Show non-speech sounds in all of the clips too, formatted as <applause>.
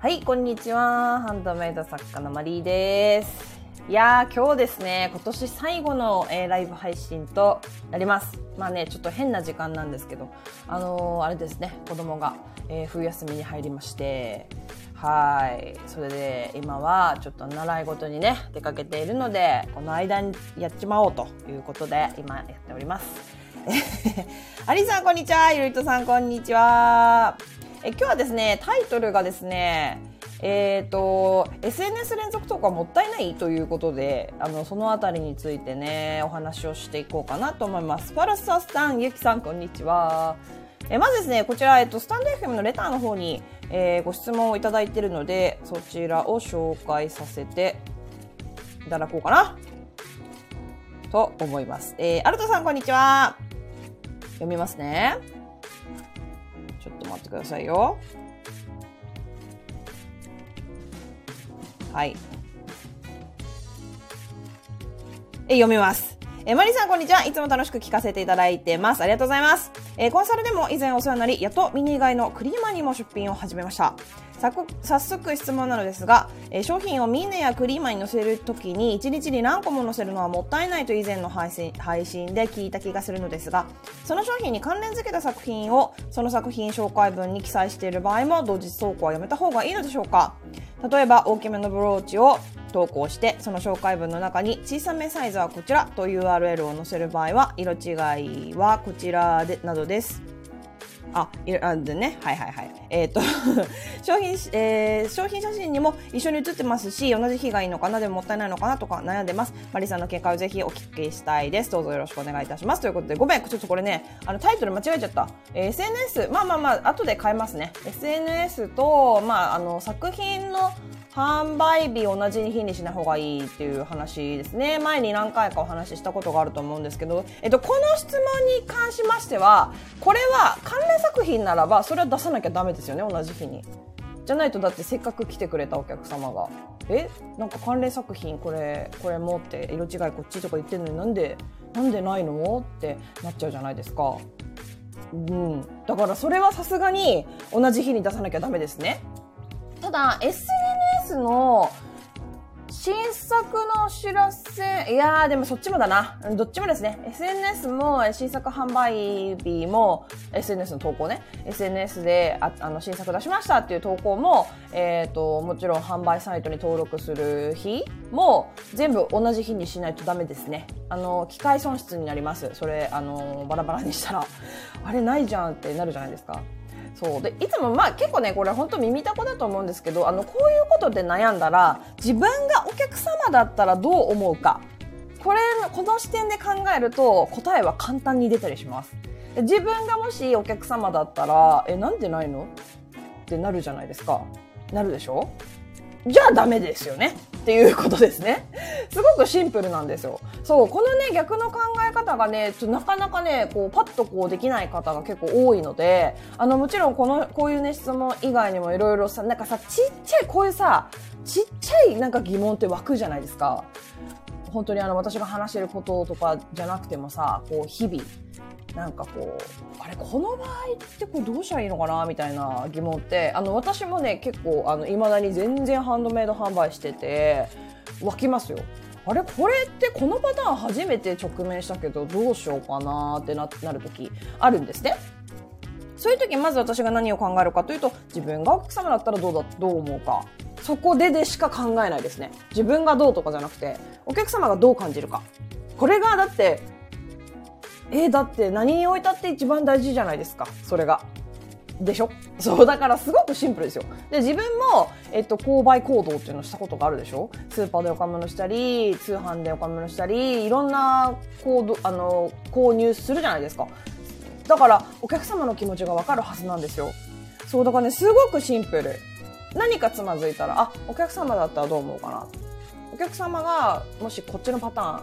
はい、こんにちは。ハンドメイド作家のマリーです。いやー、今日ですね、今年最後の、えーライブ配信となります。まあね、ちょっと変な時間なんですけど、あのーあれですね、子供が、えー冬休みに入りまして、はい。それで、今はちょっと習い事にね、出かけているので、この間にやっちまおうということで、今やっております。<laughs> アリさん、こんにちは。ゆるとさん、こんにちは。え今日はですね、タイトルがですね、えっ、と、SNS 連続投稿はもったいないということで、あの、そのあたりについてね、お話をしていこうかなと思います。ファラスタスタン、ゆきさん、こんにちは。えまずですね、こちら、えっと、スタンド FM のレターの方に、えーご質問をいただいているので、そちらを紹介させていただこうかな。と思います。えー、アルトさん、こんにちは。読みますね。ちょっと待ってくださいよ。はい。え読みます。えマリさん、こんにちは。いつも楽しく聞かせていただいてます。ありがとうございます。えコンサルでも以前お世話になり、やっとミニ以外のクリーマにも出品を始めました。さ早速質問なのですが、えー商品をミネやクリーマに載せるときに1日に何個も載せるのはもったいないと以前の配信配信で聞いた気がするのですが、その商品に関連付けた作品をその作品紹介文に記載している場合も同日投稿はやめた方がいいのでしょうか例えば大きめのブローチを投稿してその紹介文の中に小さめサイズはこちらと URL を載せる場合は色違いはこちらでなどです。あ、いあでね、はいはいはい。えっ、と、<laughs> 商品、えー商品写真にも一緒に写ってますし、同じ日がいいのかな、でももったいないのかなとか悩んでます。マリさんの見解をぜひお聞きしたいです。どうぞよろしくお願いいたします。ということで、ごめん、ちょっとこれね、あのタイトル間違えちゃった。えー SNS、まあまあまあ、後で変えますね。SNS と、まあ、あの、作品の販売日同じ日にしない方がいいっていう話ですね。前に何回かお話ししたことがあると思うんですけど、えっと、この質問に関しましては、これは関連作品ならば、それは出さなきゃダメですよね、同じ日に。じゃないとだってせっかく来てくれたお客様が「え？なんか関連作品これこれも」って色違いこっちとか言ってるのになんでなんでないの？ってなっちゃうじゃないですか。うん、だからそれはさすがに同じ日に出さなきゃダメですね。ただ SNS の新作のお知らせ、いやーでもそっちもだな。どっちもですね。SNS も新作販売日も SNS の投稿ね。SNS でああの新作出しましたっていう投稿も、えっ、と、もちろん販売サイトに登録する日も全部同じ日にしないとダメですね。あの、機械損失になります。それ、あの、バラバラにしたら、あれないじゃんってなるじゃないですか。そう。でいつもまあ結構ねこれ本当耳たこだと思うんですけどあのこういうことで悩んだら自分がお客様だったらどう思うか。これこの視点で考えると答えは簡単に出たりします。自分がもしお客様だったらえなんでないの？ってなるじゃないですか。なるでしょ？じゃあダメですよね。っていうことですね。すごくシンプルなんですよ。そう、このね、逆の考え方がね、ちょなかなかね、こう、パッとこうできない方が結構多いので、あの、もちろんこの、こういうね、質問以外にもいろいろさ、なんかさ、ちっちゃい、こういうさ、ちっちゃいなんか疑問って湧くじゃないですか。本当にあの、私が話してることとかじゃなくてもさ、こう、日々、なんかこう、あれ、この場合ってこうどうしたらいいのかなみたいな疑問って、あの、私もね、結構、あの、未だに全然ハンドメイド販売してて、湧きますよ。あれこれってこのパターン初めて直面したけどどうしようかなってななる時あるんですね。そういう時まず私が何を考えるかというと自分がお客様だったらどうだどう思うかそこででしか考えないですね自分がどうとかじゃなくてお客様がどう感じるかこれがだってえーだって何に置いたって一番大事じゃないですかそれがでしょ？そう、だからすごくシンプルですよ。で、自分も、えっと、購買行動っていうのをしたことがあるでしょ？スーパーでお買い物したり、通販でお買い物したり、いろんな行動、あの、購入するじゃないですか。だから、お客様の気持ちがわかるはずなんですよ。そう、だからね、すごくシンプル。何かつまずいたら、あ、お客様だったらどう思うかな。お客様が、もしこっちのパターン、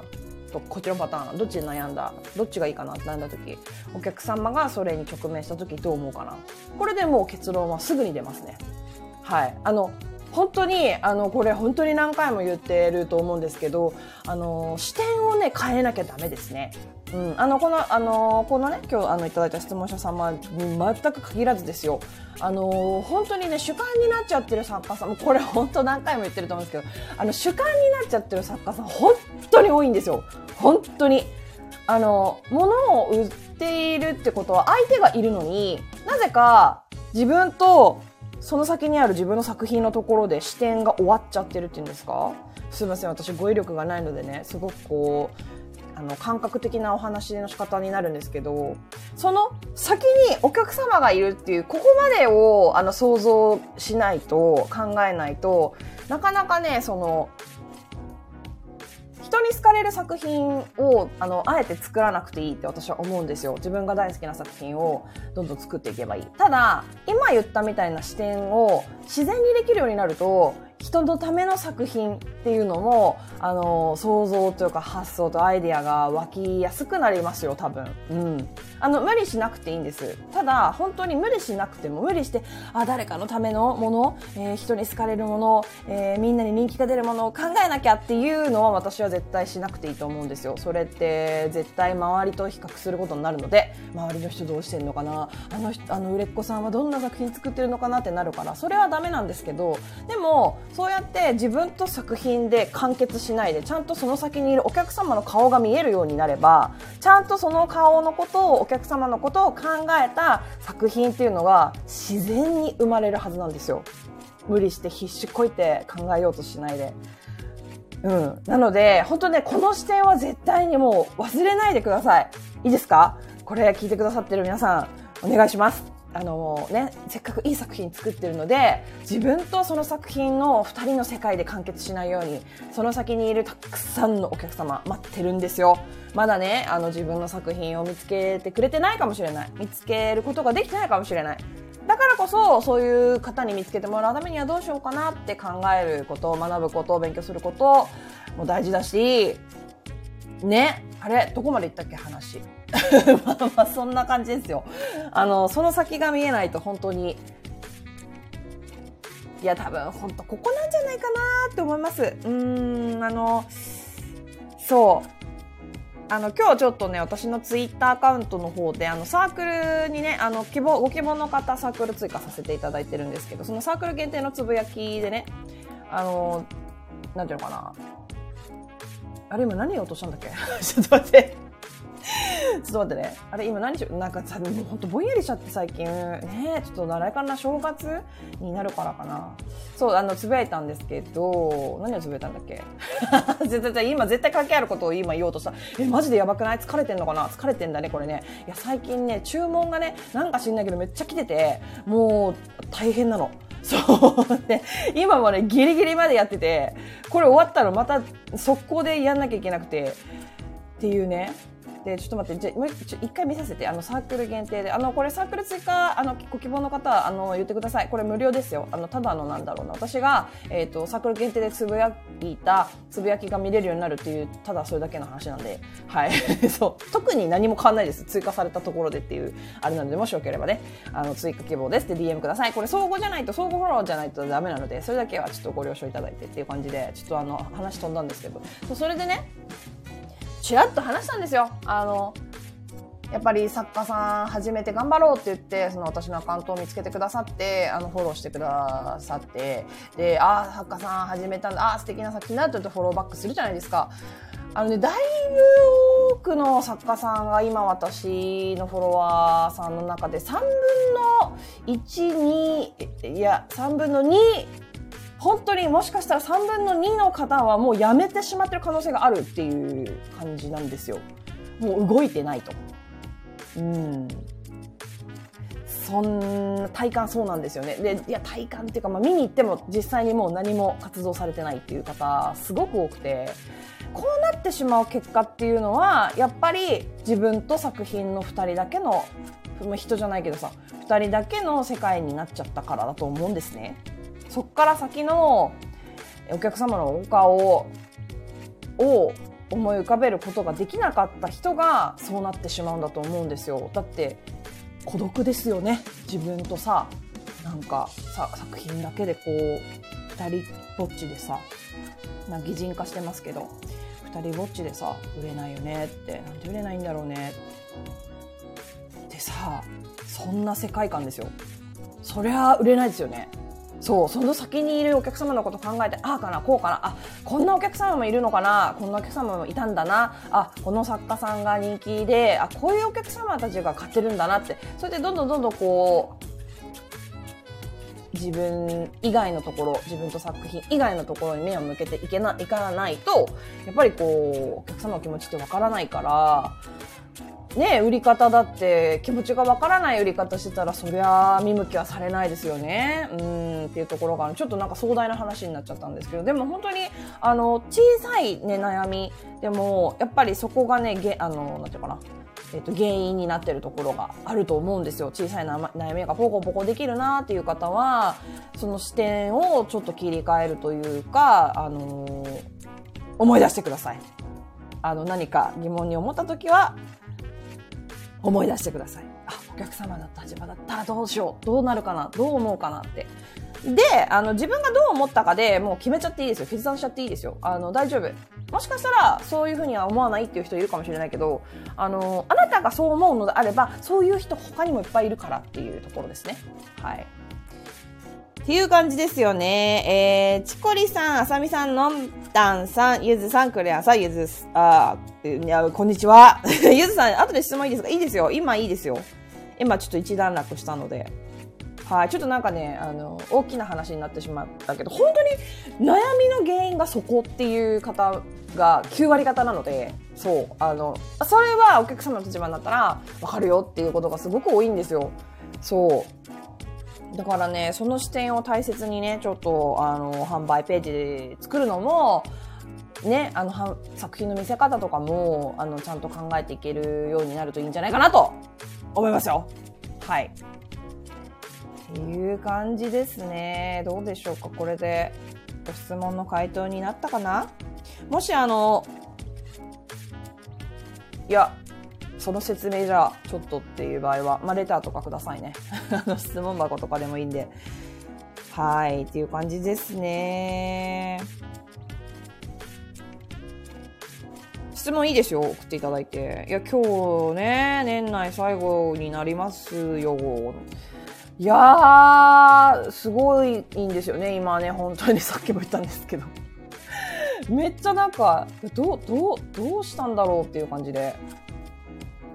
とこっちのパターンどっちで悩んだどっちがいいかなって悩んだ時お客様がそれに直面した時どう思うかな。これでもう結論はすぐに出ますね。はい。あの本当にあのこれ本当に何回も言ってると思うんですけどあの視点をね変えなきゃダメですね。うん、あのこのあのこのね今日あのいただいた質問者様に全く限らずですよ。あの本当にね主観になっちゃってる作家さんもこれ本当何回も言ってると思うんですけどあの主観になっちゃってる作家さん本当に多いんですよ。本当にあの物を売っているってことは相手がいるのになぜか自分とその先にある自分の作品のところで視点が終わっちゃってるっていうんですか？すいません私語彙力がないのでねすごくこうあの感覚的なお話の仕方になるんですけどその先にお客様がいるっていうここまでをあの想像しないと考えないとなかなかねその人に好かれる作品をあのあえて作らなくていいって私は思うんですよ。自分が大好きな作品をどんどん作っていけばいい。ただ今言ったみたいな視点を自然にできるようになると人のための作品っていうのもあの想像というか発想とアイデアが湧きやすくなりますよ多分、うん、あの無理しなくていいんです。ただ本当に無理しなくても無理してあ誰かのためのもの、えー、人に好かれるもの、えー、みんなに人気が出るものを考えなきゃっていうのは私は絶対しなくていいと思うんですよ。それって絶対周りと比較することになるので周りの人どうしてんのかなあのあの売れっ子さんはどんな作品作ってるのかなってなるからそれはダメなんですけどでもそうやって自分と作品で完結しないでちゃんとその先にいるお客様の顔が見えるようになればちゃんとその顔のことをお客様のことを考えた作品っていうのが自然に生まれるはずなんですよ。無理して必死こいて考えようとしないで。うん。なので、本当ね、この視点は絶対にもう忘れないでください。いいですか？これ聞いてくださってる皆さん、お願いします。あのね、せっかくいい作品作ってるので自分とその作品の2人の世界で完結しないようにその先にいるたくさんのお客様待ってるんですよ。まだねあの自分の作品を見つけてくれてないかもしれない。見つけることができてないかもしれない。だからこそそういう方に見つけてもらうためにはどうしようかなって考えること学ぶこと勉強することも大事だしねあれどこまで行ったっけ話。<laughs> まあまあそんな感じですよ。あの、その先が見えないと本当に、いや多分本当ここなんじゃないかなって思います。うーん、あの、そう。あの、今日ちょっとね、私のツイッターアカウントの方で、あの、サークルにね、あの、希望、ご希望の方サークル追加させていただいてるんですけど、そのサークル限定のつぶやきでね、あの、なんていうのかな。あれ今何言おうとしたんだっけ？<laughs> ちょっと待って。ちょっと待ってね。あれ、今何しよう？なんかさ、もうほんとぼんやりしちゃって最近。ねちょっと誰かな正月になるからかな。そう、あの、つぶやいたんですけど、何をつぶやいたんだっけ、<laughs> 今絶対関係あることを今言おうとした。え、マジでやばくない？疲れてんのかな？疲れてんだね、これね。いや、最近ね、注文がね、なんか知んないけどめっちゃ来てて、もう大変なの。そうで今もねギリギリまでやっててこれ終わったらまた速攻でやんなきゃいけなくてっていうねで、ちょっと待って、じゃもう一回見させて、あの、サークル限定で、あの、これサークル追加、あの、ご希望の方、あの、言ってください。これ無料ですよ。あの、ただのなんだろうな。私が、え、ー、と、サークル限定でつぶやいた、つぶやきが見れるようになるっていう、ただそれだけの話なんで、はい。<laughs> そう。特に何も変わんないです。追加されたところでっていう、あれなので、もしよければね、あの、追加希望ですって DM ください。これ、相互じゃないと、相互フォローじゃないとダメなので、それだけはちょっとご了承いただいてっていう感じで、ちょっとあの、話飛んだんですけど、それでね、ちらっと話したんですよ。あの、やっぱり作家さん始めて頑張ろうって言って、その私のアカウントを見つけてくださって、あの、フォローしてくださって、で、ああ、作家さん始めたんだ、ああ、素敵な作品だって言ってフォローバックするじゃないですか。あのね、だいぶ多くの作家さんが今私のフォロワーさんの中で3分の1、2、いや、3分の2、本当にもしかしたら3分の2の方はもうやめてしまってる可能性があるっていう感じなんですよ。もう動いてないと。うん。そんな体感そうなんですよね。で、いや、体感っていうか、まあ見に行っても実際にもう何も活動されてないっていう方、すごく多くて、こうなってしまう結果っていうのは、やっぱり自分と作品の2人だけの、人じゃないけどさ、2人だけの世界になっちゃったからだと思うんですね。そっから先のお客様のお顔を思い浮かべることができなかった人がそうなってしまうんだと思うんですよ。だって孤独ですよね。自分とさなんかさ作品だけでこう二人ぼっちでさな擬人化してますけど二人ぼっちでさ売れないよねってなんで売れないんだろうね。ってさそんな世界観ですよ。そりゃ売れないですよね。そうその先にいるお客様のこと考えてああかなこうかなあこんなお客様もいるのかなこんなお客様もいたんだなあこの作家さんが人気であこういうお客様たちが買ってるんだなってそれでどんどんどんどんこう自分以外のところ自分と作品以外のところに目を向けていけないかないとやっぱりこうお客様の気持ちってわからないからね、売り方だって気持ちがわからない売り方してたらそりゃ見向きはされないですよね。うんっていうところがちょっとなんか壮大な話になっちゃったんですけど。でも本当にあの小さい、ね、悩みでもやっぱりそこがねげあのなんていうかな。えっと、原因になってるところがあると思うんですよ。小さい悩みがポコポコできるなっていう方はその視点をちょっと切り替えるというか、あのー、思い出してください。あの何か疑問に思った時は思い出してくださいあお客様の立場だったらどうしようどうなるかなどう思うかなってで、あの、自分がどう思ったかでもう決めちゃっていいですよ。決断しちゃっていいですよ。あの、大丈夫。もしかしたら、そういうふうには思わないっていう人いるかもしれないけど、あの、あなたがそう思うのであれば、そういう人他にもいっぱいいるからっていうところですね。はい。っていう感じですよね。えー、チコリさん、あさみさん、のんたんさん、ゆずさん、クレアさん、ゆず、あ、いや、こんにちは。<laughs> ゆずさん、後で質問いいですか？いいですよ。今いいですよ。今ちょっと一段落したので。はい、ちょっとなんかね、あの、大きな話になってしまったけど、本当に悩みの原因がそこっていう方が9割方なので、そう、あの、それはお客様の立場になったらわかるよっていうことがすごく多いんですよ。そう。だからね、その視点を大切にね、ちょっと、あの、販売ページで作るのも、ね、あの、作品の見せ方とかも、あの、ちゃんと考えていけるようになるといいんじゃないかなと思いますよ。はい。っていう感じですね。どうでしょうかこれでご質問の回答になったかな？もしあの、いや、その説明じゃちょっとっていう場合は、まあ、レターとかくださいね。<laughs> 質問箱とかでもいいんで。はい、っていう感じですね。質問いいですよ、送っていただいて。いや、今日ね、年内最後になりますよ。いやー、すごいいいんですよね、今ね、本当に <laughs> さっきも言ったんですけど。めっちゃなんか、どう、どう、どうしたんだろうっていう感じで。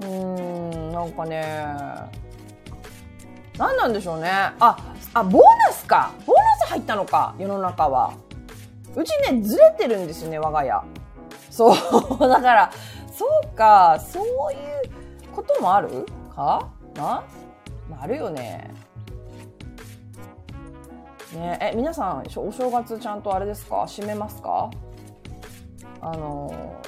うん、なんかね、何なんでしょうね。あ、あ、ボーナスか。ボーナス入ったのか、世の中は。うちね、ずれてるんですよね、我が家。そう。<laughs> だから、そうか、そういうこともあるか？な？あるよね。ねえ皆さんお正月ちゃんとあれですか？閉めますか？あの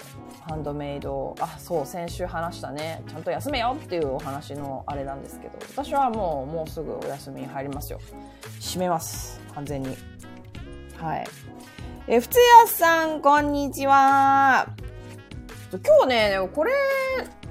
ハンドメイド。あそう先週話したね。ちゃんと休めよっていうお話のあれなんですけど。私はもうもうすぐお休みに入りますよ。閉めます。完全に。はい。えふつやさんこんにちは。今日ねこれ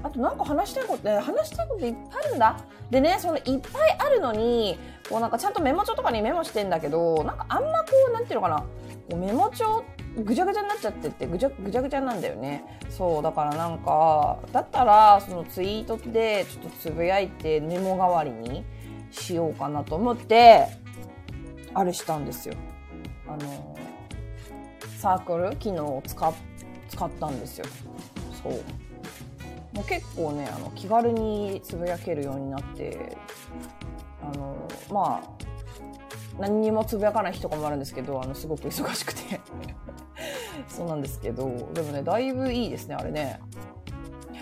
あとなんか話したいこと、ね、話したいこといっぱいあるんだ。でねそのいっぱいあるのにこうなんかちゃんとメモ帳とかにメモしてんだけど、なんかあんまこう、なんていうのかな、こうメモ帳ぐちゃぐちゃになっちゃっててぐちゃぐちゃぐちゃなんだよね。そう、だからなんか、だったらそのツイートでちょっとつぶやいてメモ代わりにしようかなと思って、あれしたんですよ。あの、サークル機能を使使ったんですよ。そう。もう結構ね、あの気軽につぶやけるようになってあのまあ何にもつぶやかない日とかもあるんですけどあのすごく忙しくて。<laughs> そうなんですけどでもねだいぶいいですねあれね。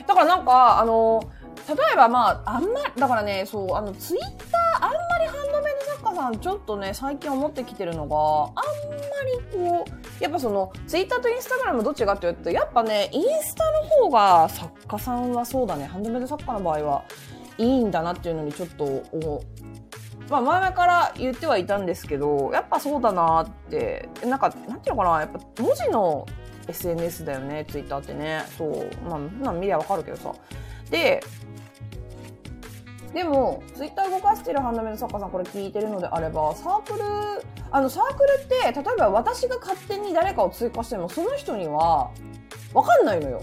だからなんかあの例えばまああんまだからねそうあのツイッターあんまりハンドメイド作家さんちょっとね最近思ってきてるのがあんまりこうやっぱそのツイッターとインスタグラムどっちがって言うとやっぱねインスタの方が作家さんはそうだねハンドメイド作家の場合はいいんだなっていうのにちょっとまあ、前々から言ってはいたんですけど、やっぱそうだなって、なんか、なんていうのかな、やっぱ文字の SNS だよね、ツイッターってね。そう。まあ、普段見りゃわかるけどさ。で、でも、ツイッター動かしてるハンドメイド作家さんこれ聞いてるのであれば、サークル、あの、サークルって、例えば私が勝手に誰かを追加しても、その人には、わかんないのよ。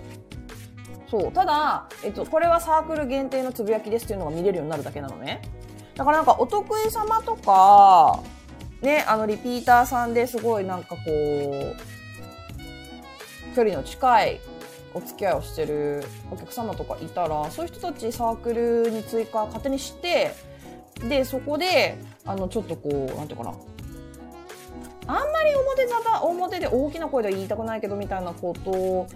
そう。ただ、えっと、これはサークル限定のつぶやきですっていうのが見れるようになるだけなのね。だからなんか、お得意様とか、ね、あの、リピーターさんですごいなんかこう、距離の近いお付き合いをしてるお客様とかいたら、そういう人たちサークルに追加勝手にして、で、そこで、あの、ちょっとこう、なんていうかな。あんまり表沙汰、表で大きな声では言いたくないけど、みたいなこと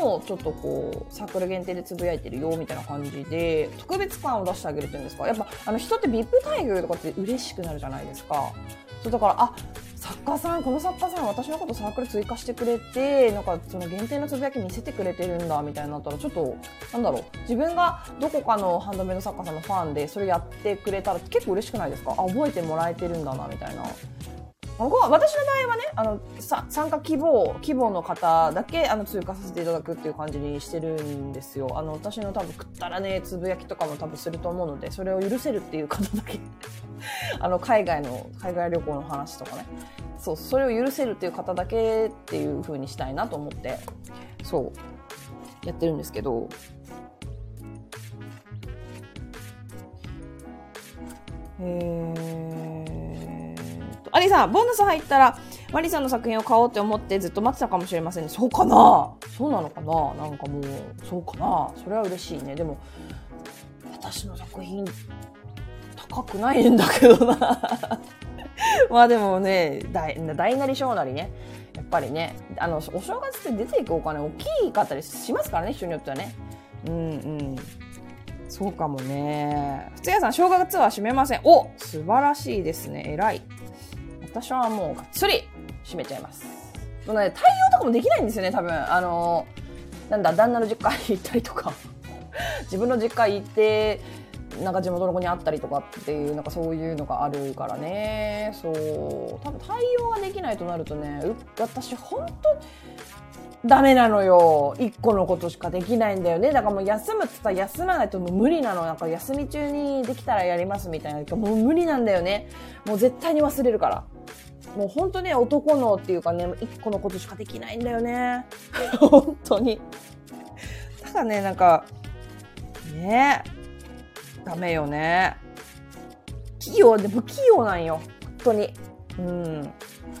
ちょっとこうサークル限定でつぶやいてるよみたいな感じで特別感を出してあげるっていうんですか？やっぱあの人って VIP 待遇とかって嬉しくなるじゃないですか。そうだからあ作家さんこの作家さん私のことサークル追加してくれてなんかその限定のつぶやき見せてくれてるんだみたいになったらちょっとなんだろう。自分がどこかのハンドメイド作家さんのファンでそれやってくれたら結構嬉しくないですか？あ覚えてもらえてるんだなみたいな。私の場合はね、あの、参加希望、希望の方だけ、あの、通過させていただくっていう感じにしてるんですよ。あの、私の多分食ったらね、つぶやきとかも多分すると思うので、それを許せるっていう方だけ <laughs> あの、海外の、海外旅行の話とかね。そう、それを許せるっていう方だけっていう風にしたいなと思って、そう、やってるんですけど、えーアリさん、ボーナス入ったら、マリさんの作品を買おうって思ってずっと待ってたかもしれませんね。そうかな？そうなのかな？なんかもう、そうかな？それは嬉しいね。でも、私の作品、高くないんだけどな <laughs> まあでもね、大大なり小なりね。やっぱりね、あの、お正月って出ていくお金大きかったりしますからね、人によってはね。うんうん。そうかもね。普通屋さん、正月は閉めません。お素晴らしいですね。偉い。私はもうがっつり閉めちゃいます。もうね、対応とかもできないんですよね、多分。あのなんだ、旦那の実家に行ったりとか、<laughs> 自分の実家行って、なんか地元の子に会ったりとかっていう、なんかそういうのがあるからね。そう。多分対応ができないとなるとね、私本当ダメなのよ。一個のことしかできないんだよね。だからもう休むって言ったら休まないともう無理なの。なんか休み中にできたらやりますみたいな。もう無理なんだよね。もう絶対に忘れるから。もう本当ね、男のっていうかね、一個のことしかできないんだよね。<laughs> 本当に。ただね、なんか、ねダメよね。器用で不器用なんよ。本当に。うん。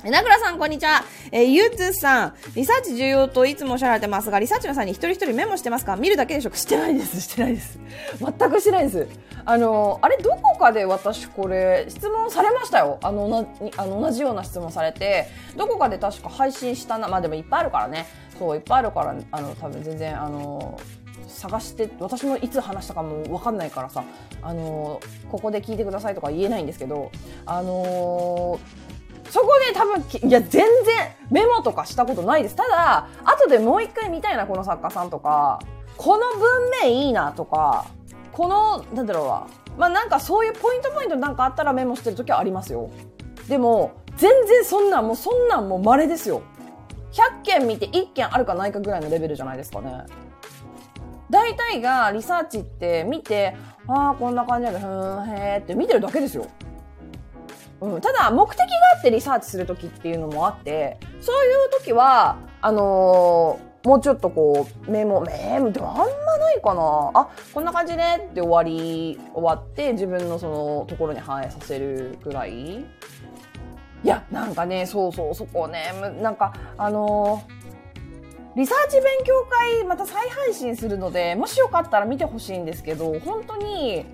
名倉さん、こんにちは。えー、ゆうつさん、リサーチ重要といつもおっしゃられてますが、リサーチの際に一人一人メモしてますか？見るだけでしょ？してないです、してないです。全くしてないです。あの、あれ、どこかで私これ、質問されましたよ。あの、なあの同じような質問されて、どこかで確か配信したな。まあでもいっぱいあるからね。そう、いっぱいあるから、あの、多分全然、あの、探して私もいつ話したかも分かんないからさあのここで聞いてくださいとか言えないんですけどあのそこで多分、いや、全然メモとかしたことないです。ただ、後でもう一回見たいな、この作家さんとか、この文面いいなとか、この、なんだろうわ。まあなんかそういうポイントポイントなんかあったらメモしてる時はありますよ。でも、全然そんなん、もうそんなんもう稀ですよ。100件見て1件あるかないかぐらいのレベルじゃないですかね。大体がリサーチって見て、ああ、こんな感じなんだ、ふーん、へーって見てるだけですよ。うん、ただ、目的があってリサーチするときっていうのもあって、そういうときは、あのー、もうちょっとこう、メモ、メモってあんまないかな。あ、こんな感じねって終わり、終わって、自分のそのところに反映させるくらい。いや、なんかね、そうそう、そこね、なんか、あのーリサーチ勉強会また再配信するので、もしよかったら見てほしいんですけど、本当に、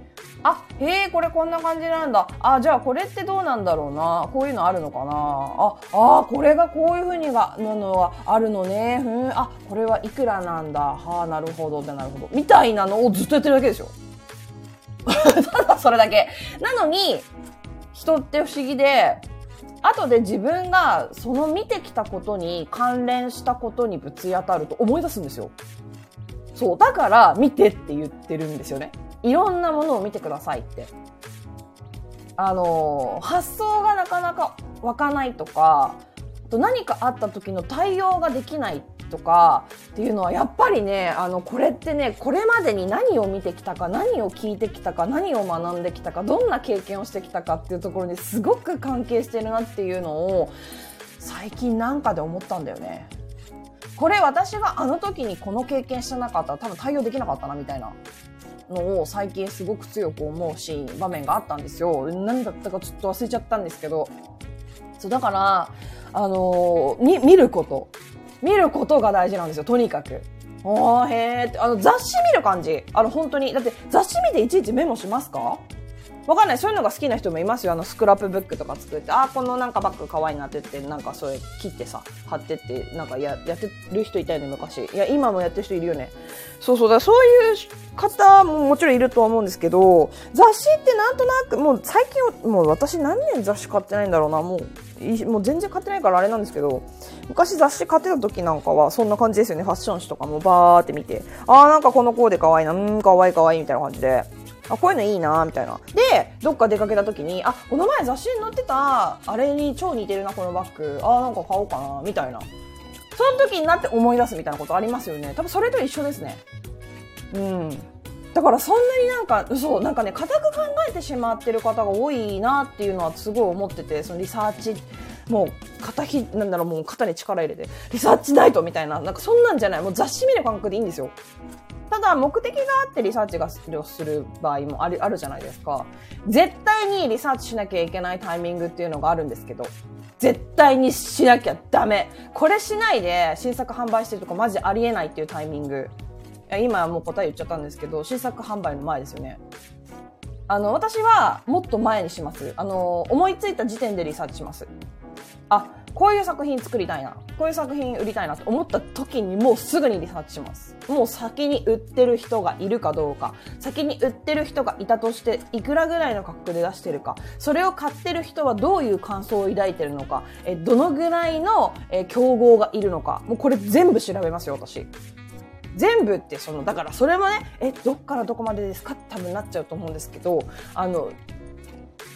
あ、へえ、これこんな感じなんだ。あ、じゃあこれってどうなんだろうな。こういうのあるのかな。あ、あ、これがこういうふうにが、ののはあるのね。ふん、あ、これはいくらなんだ。はあ、なるほどって、なるほど。みたいなのをずっとやってるだけですよ。た <laughs> だそれだけ。なのに、人って不思議で、後で自分がその見てきたことに関連したことにぶつ当たると思い出すんですよ。そう。だから見てって言ってるんですよね。いろんなものを見てくださいって。あの、発想がなかなか湧かないとか、と何かあった時の対応ができないとかっていうのはやっぱりねあのこれってねこれまでに何を見てきたか何を聞いてきたか何を学んできたかどんな経験をしてきたかっていうところにすごく関係してるなっていうのを最近なんかで思ったんだよね。これ私があの時にこの経験してなかったら多分対応できなかったなみたいなのを最近すごく強く思うシーン、場面があったんですよ。何だったかちょっと忘れちゃったんですけど。そう、だから、あのー、見ること。見ることが大事なんですよ、とにかく。おーへーって、あの、雑誌見る感じ。あの、本当に。だって、雑誌見ていちいちメモしますか？わかんない。そういうのが好きな人もいますよ。あの、スクラップブックとか作って、ああ、このなんかバッグ可愛いなって言って、なんかそれ切ってさ、貼ってって、なんかや、やってる人いたよね、昔。いや、今もやってる人いるよね。そうそうだ、そういう方ももちろんいるとは思うんですけど、雑誌ってなんとなく、もう最近、もう私何年雑誌買ってないんだろうな、もう、もう全然買ってないからあれなんですけど、昔雑誌買ってた時なんかはそんな感じですよね。ファッション誌とかもバーって見て、あーなんかこのコーデ可愛いな、うん、可愛い可愛いみたいな感じで。あ、こういうのいいなみたいな。で、どっか出かけた時に、あ、この前雑誌に載ってた、あれに超似てるな、このバッグ。あ、なんか買おうかな、みたいな。その時になって思い出すみたいなことありますよね。多分それと一緒ですね。うん。だからそんなになんか、そう、なんかね、固く考えてしまってる方が多いなっていうのはすごい思ってて、そのリサーチ、もう、肩ひ、なんだろう、もう肩に力入れて、リサーチナイトみたいな、なんかそんなんじゃない。もう雑誌見る感覚でいいんですよ。ただ目的があってリサーチがする場合もあるあるじゃないですか。絶対にリサーチしなきゃいけないタイミングっていうのがあるんですけど、絶対にしなきゃダメ。これしないで新作販売してるとこマジありえないっていうタイミング。今もう答え言っちゃったんですけど、新作販売の前ですよね。あの、私はもっと前にします。あの、思いついた時点でリサーチします。あ、こういう作品作りたいな。こういう作品売りたいなと思った時にもうすぐにリサーチします。もう先に売ってる人がいるかどうか、先に売ってる人がいたとして、いくらぐらいの価格で出してるか、それを買ってる人はどういう感想を抱いてるのか、えどのぐらいの、え競合がいるのか、もうこれ全部調べますよ、私。全部ってその、だからそれもね、え、どっからどこまでですかって多分なっちゃうと思うんですけど、あの、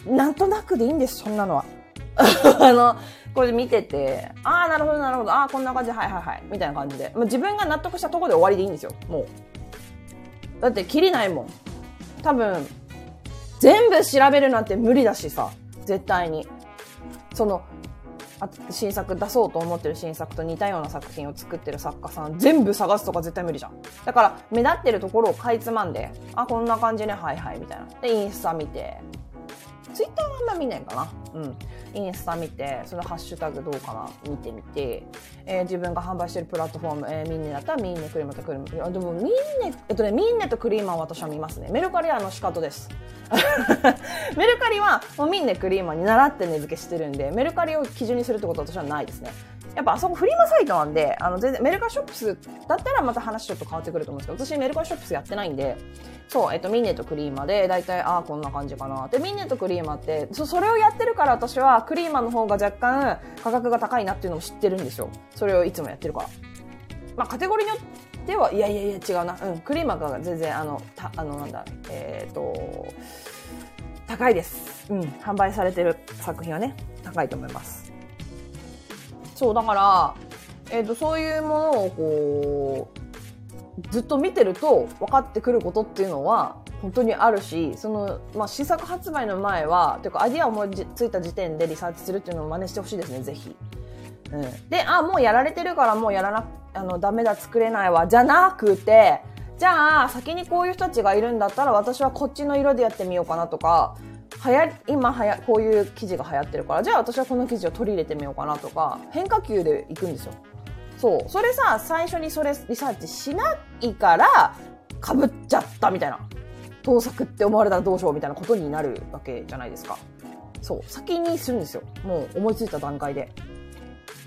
なんとなくでいいんです、そんなのは。<laughs> あの、これ見てて、ああ、なるほど、なるほど、ああ、こんな感じ、はいはいはい、みたいな感じで。まあ、自分が納得したところで終わりでいいんですよ、もう。だって、きりないもん。多分、全部調べるなんて無理だしさ、絶対に。その、あ新作出そうと思ってる新作と似たような作品を作ってる作家さん全部探すとか絶対無理じゃん。だから目立ってるところをかいつまんで、あ、こんな感じね、はいはい、みたいな。で、インスタ見て、ツイッターはあんま見ないかな。うん。インスタ見て、そのハッシュタグどうかな見てみて、えー、自分が販売してるプラットフォーム、えー、ミンネだったらミンネクリーマとクリーマ。でもミンネ、えっとね、ミンネとクリーマは私は見ますね。メルカリはあの仕方です。<laughs> メルカリはもうミンネクリーマに習って値付けしてるんで、メルカリを基準にするってことは私はないですね。やっぱあそこフリマサイトなんで、あの全然メルカショップスだったらまた話ちょっと変わってくると思うんですけど、私メルカショップスやってないんで、そう、えっと、ミンネとクリーマで、だいたい、ああ、こんな感じかな。で、ミンネとクリーマって、そ、それをやってるから私は、クリーマの方が若干価格が高いなっていうのも知ってるんですよ。それをいつもやってるから。まあ、カテゴリーによっては、いやいやいや、違うな。うん、クリーマが全然、あの、た、あの、なんだ、えっ、ー、と、高いです。うん、販売されてる作品はね、高いと思います。そう、だから、えっ、ー、と、そういうものをこう、ずっと見てると分かってくることっていうのは本当にあるし、その、まあ、試作発売の前は、というかアイディアを思いついた時点でリサーチするっていうのを真似してほしいですね、ぜひ。うん。で、あ、もうやられてるからもうやらな、あの、ダメだ、作れないわ、じゃなくて、じゃあ、先にこういう人たちがいるんだったら私はこっちの色でやってみようかなとか、はや、今はや、こういう記事が流行ってるから、じゃあ私はこの記事を取り入れてみようかなとか、変化球でいくんですよ。そう。それさ、最初にそれリサーチしないから、かぶっちゃったみたいな。盗作って思われたらどうしようみたいなことになるわけじゃないですか。そう。先にするんですよ。もう思いついた段階で。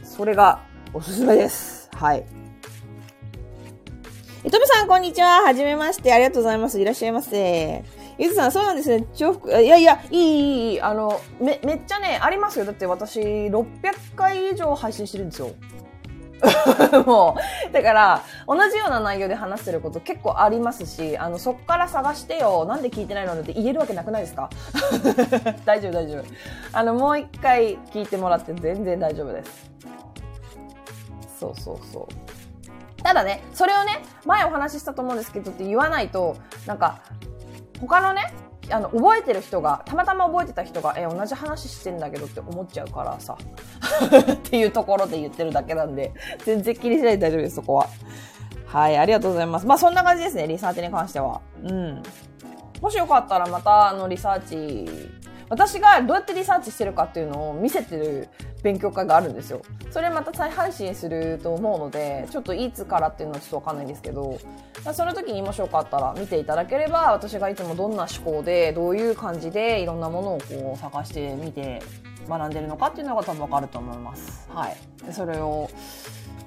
それがおすすめです。はい。いとみさん、こんにちは。はじめまして。ありがとうございます。いらっしゃいませ。ゆずさん、そうなんですね。重複、いやいや、いい、いい、いい。あの、め、めっちゃね、ありますよ。だって私、600回以上配信してるんですよ。<laughs> もう、だから、同じような内容で話してること結構ありますし、あの、そっから探してよ、なんで聞いてないのって言えるわけなくないですか？<laughs> 大丈夫、大丈夫。あの、もう一回聞いてもらって全然大丈夫です。そうそうそう。ただね、それをね、前お話ししたと思うんですけどって言わないと、なんか、他のね、あの、覚えてる人が、たまたま覚えてた人が、え、同じ話してんだけどって思っちゃうからさ、<laughs> っていうところで言ってるだけなんで、全然気にしないで大丈夫です、そこは。はい、ありがとうございます。まあ、そんな感じですね、リサーチに関しては。うん。もしよかったらまた、あの、リサーチ、私がどうやってリサーチしてるかっていうのを見せてる勉強会があるんですよ。それまた再配信すると思うので、ちょっといつからっていうのはちょっとわかんないんですけど、その時にもしよかったら見ていただければ、私がいつもどんな思考で、どういう感じでいろんなものをこう探してみて学んでるのかっていうのが多分わかると思います。はい。でそれを、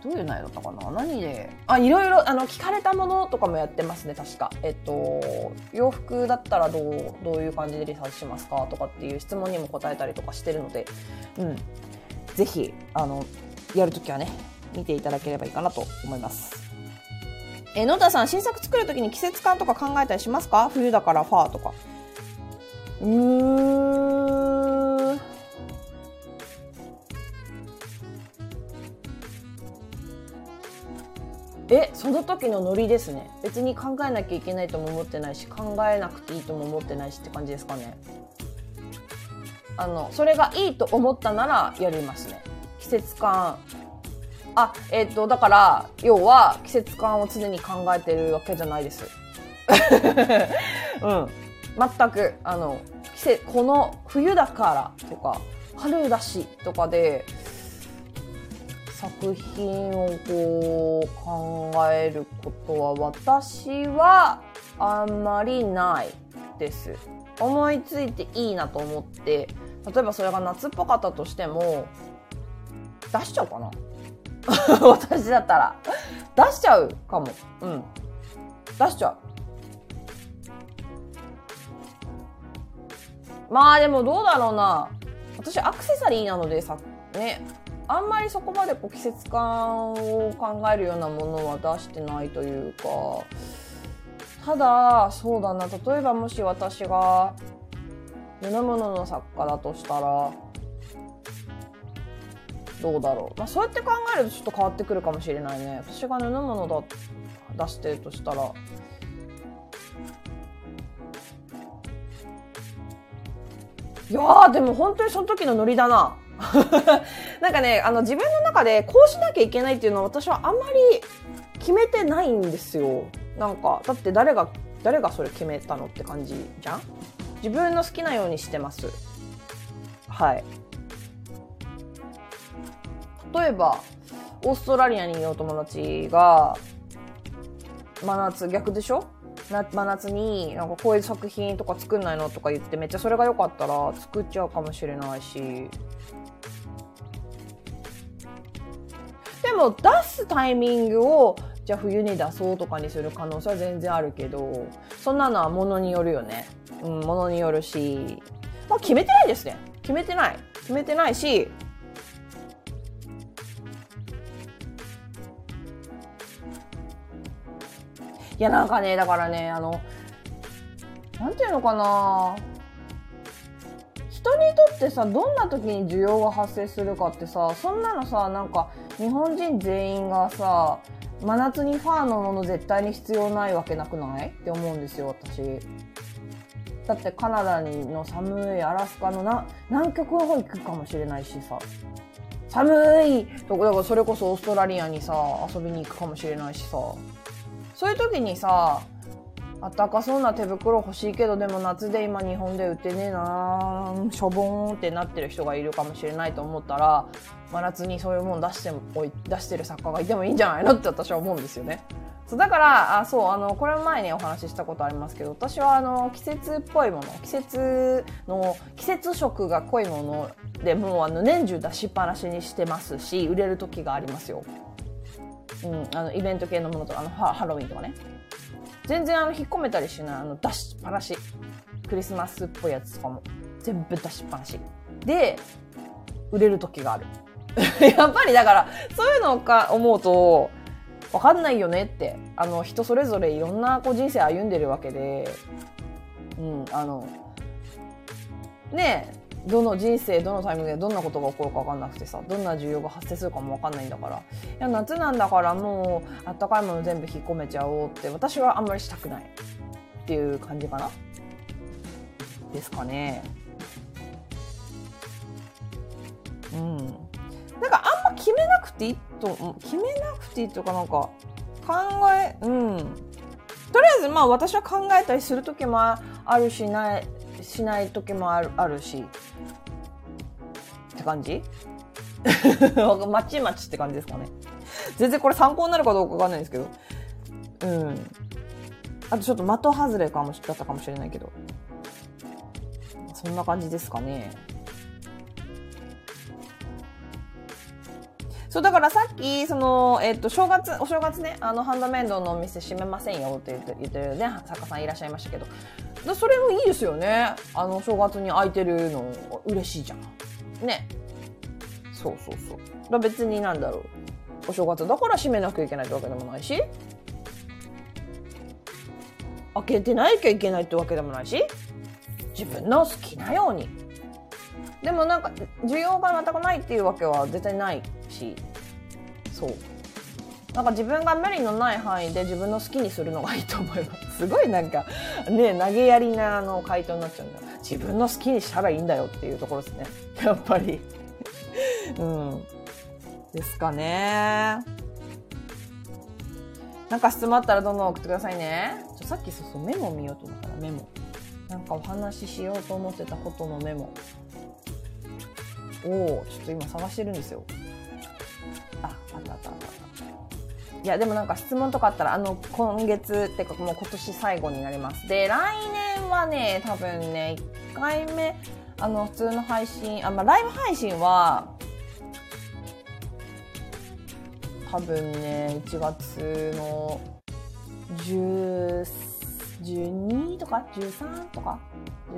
どういう内容だったかな？何で？あ、いろいろ、あの、聞かれたものとかもやってますね、確か。えっと、洋服だったらどう、どういう感じでリサーチしますかとかっていう質問にも答えたりとかしてるので、うん。ぜひ、あの、やるときはね、見ていただければいいかなと思います。え野田さん、新作作るときに季節感とか考えたりしますか？冬だからファーとか。うーん。え、その時のノリですね。別に考えなきゃいけないとも思ってないし、考えなくていいとも思ってないしって感じですかね。あの、それがいいと思ったならやりますね。季節感。あ、えっ、ー、と、だから、要は季節感を常に考えてるわけじゃないです。<laughs> うん。全く、あの、季節、この冬だからとか、春だしとかで、作品をこう考えることは私はあんまりないです。思いついていいなと思って例えばそれが夏っぽかったとしても出しちゃうかな？<laughs> 私だったら。出しちゃうかも。うん。出しちゃう。まあでもどうだろうな。私アクセサリーなのでさね。あんまりそこまでこう季節感を考えるようなものは出してないというか。ただそうだな。例えばもし私が布物の作家だとしたらどうだろう、まあ、そうやって考えるとちょっと変わってくるかもしれないね。私が布物だ出してるとしたら。いやでも本当にその時のノリだな。<laughs> なんかねあの自分の中でこうしなきゃいけないっていうのは私はあんまり決めてないんですよ。なんかだって誰が誰がそれ決めたのって感じじゃん？自分の好きなようにしてます。はい。例えばオーストラリアにいるお友達が真夏逆でしょ？真夏になんかこういう作品とか作んないの？とか言ってめっちゃそれが良かったら作っちゃうかもしれないし。でも出すタイミングをじゃあ冬に出そうとかにする可能性は全然あるけどそんなのはものによるよねうん、ものによるし、まあ、決めてないですね。決めてない。決めてないし、いや、なんかね、だからね、あの、なんていうのかな人にとってさ、どんな時に需要が発生するかってさ、そんなのさ、なんか、日本人全員がさ、真夏にファーのもの絶対に必要ないわけなくない？って思うんですよ、私。だってカナダの寒いアラスカのな南極の方行くかもしれないしさ。寒いとこだからそれこそオーストラリアにさ遊びに行くかもしれないしさ。そういう時にさあったかそうな手袋欲しいけどでも夏で今日本で売ってねえなしょぼーんってなってる人がいるかもしれないと思ったら真夏にそういうもん出しても出してる作家がいてもいいんじゃないのって私は思うんですよね。そうだからあそうあのこれ前にお話ししたことありますけど私はあの季節っぽいもの季節の季節色が濃いものでもうあの年中出しっぱなしにしてますし売れる時がありますよ。うん、あのイベント系のものとかあのハロウィンとかね全然あの引っ込めたりしないあの出しっぱなし。クリスマスっぽいやつとかも。全部出しっぱなし。で売れる時がある。<laughs> やっぱりだからそういうのか思うとわかんないよねって。あの、人それぞれいろんなこう人生歩んでるわけで、うん、あの、ねどの人生どのタイミングでどんなことが起こるか分かんなくてさどんな需要が発生するかも分かんないんだから。いや夏なんだからもうあったかいもの全部引っ込めちゃおうって私はあんまりしたくないっていう感じかな。ですかね。うん。なんかあんま決めなくていいと決めなくていいとかなんか考えうん。とりあえずまあ私は考えたりする時もあるしないしない時もあるあるし。って感じ？<laughs> まちまちって感じですかね。全然これ参考になるかどうかわかんないんですけど。うん。あとちょっと的外れかもだったかもしれないけど。そんな感じですかね。そう、だからさっき、その、えっ、と、正月、お正月ね、あの、ハンドメイドのお店閉めませんよって言って言ってるね、作家さんいらっしゃいましたけど、それもいいですよね。あの、正月に空いてるの、嬉しいじゃん。ね。そうそうそう。だ別になんだろう。お正月だから閉めなきゃいけないってわけでもないし、開けてないきゃいけないってわけでもないし、自分の好きなように。でもなんか、需要が全くないっていうわけは絶対ないしそうなんか自分が無理のない範囲で自分の好きにするのがいいと思いますすごいなんかね投げやりなあの回答になっちゃうんだ。自分の好きにしたらいいんだよっていうところですね。<laughs> やっぱり。うん。ですかね。なんか質問あったらどんどん送ってくださいね。ちょさっきそうそうメモ見ようと思ったらメモ。なんかお話ししようと思ってたことのメモ。おおちょっと今探してるんですよ。あ、あったあったあった。いや、でもなんか質問とかあったら、あの、今月ってかもう今年最後になります。で、来年はね、多分ね、1回目、あの、普通の配信、あ、まあ、ライブ配信は、多分ね、1月の、12とか13とか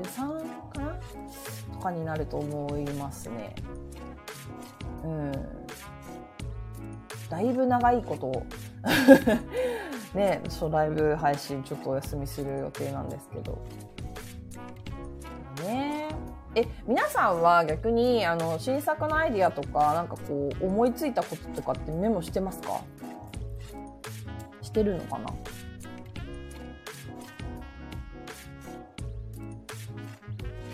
13かな？とかになると思いますね。うん。だいぶ長いこと <laughs> ね、そうライブ配信ちょっとお休みする予定なんですけど。ね。え、皆さんは逆にあの新作のアイディアとかなんかこう思いついたこととかってメモしてますか？してるのかな？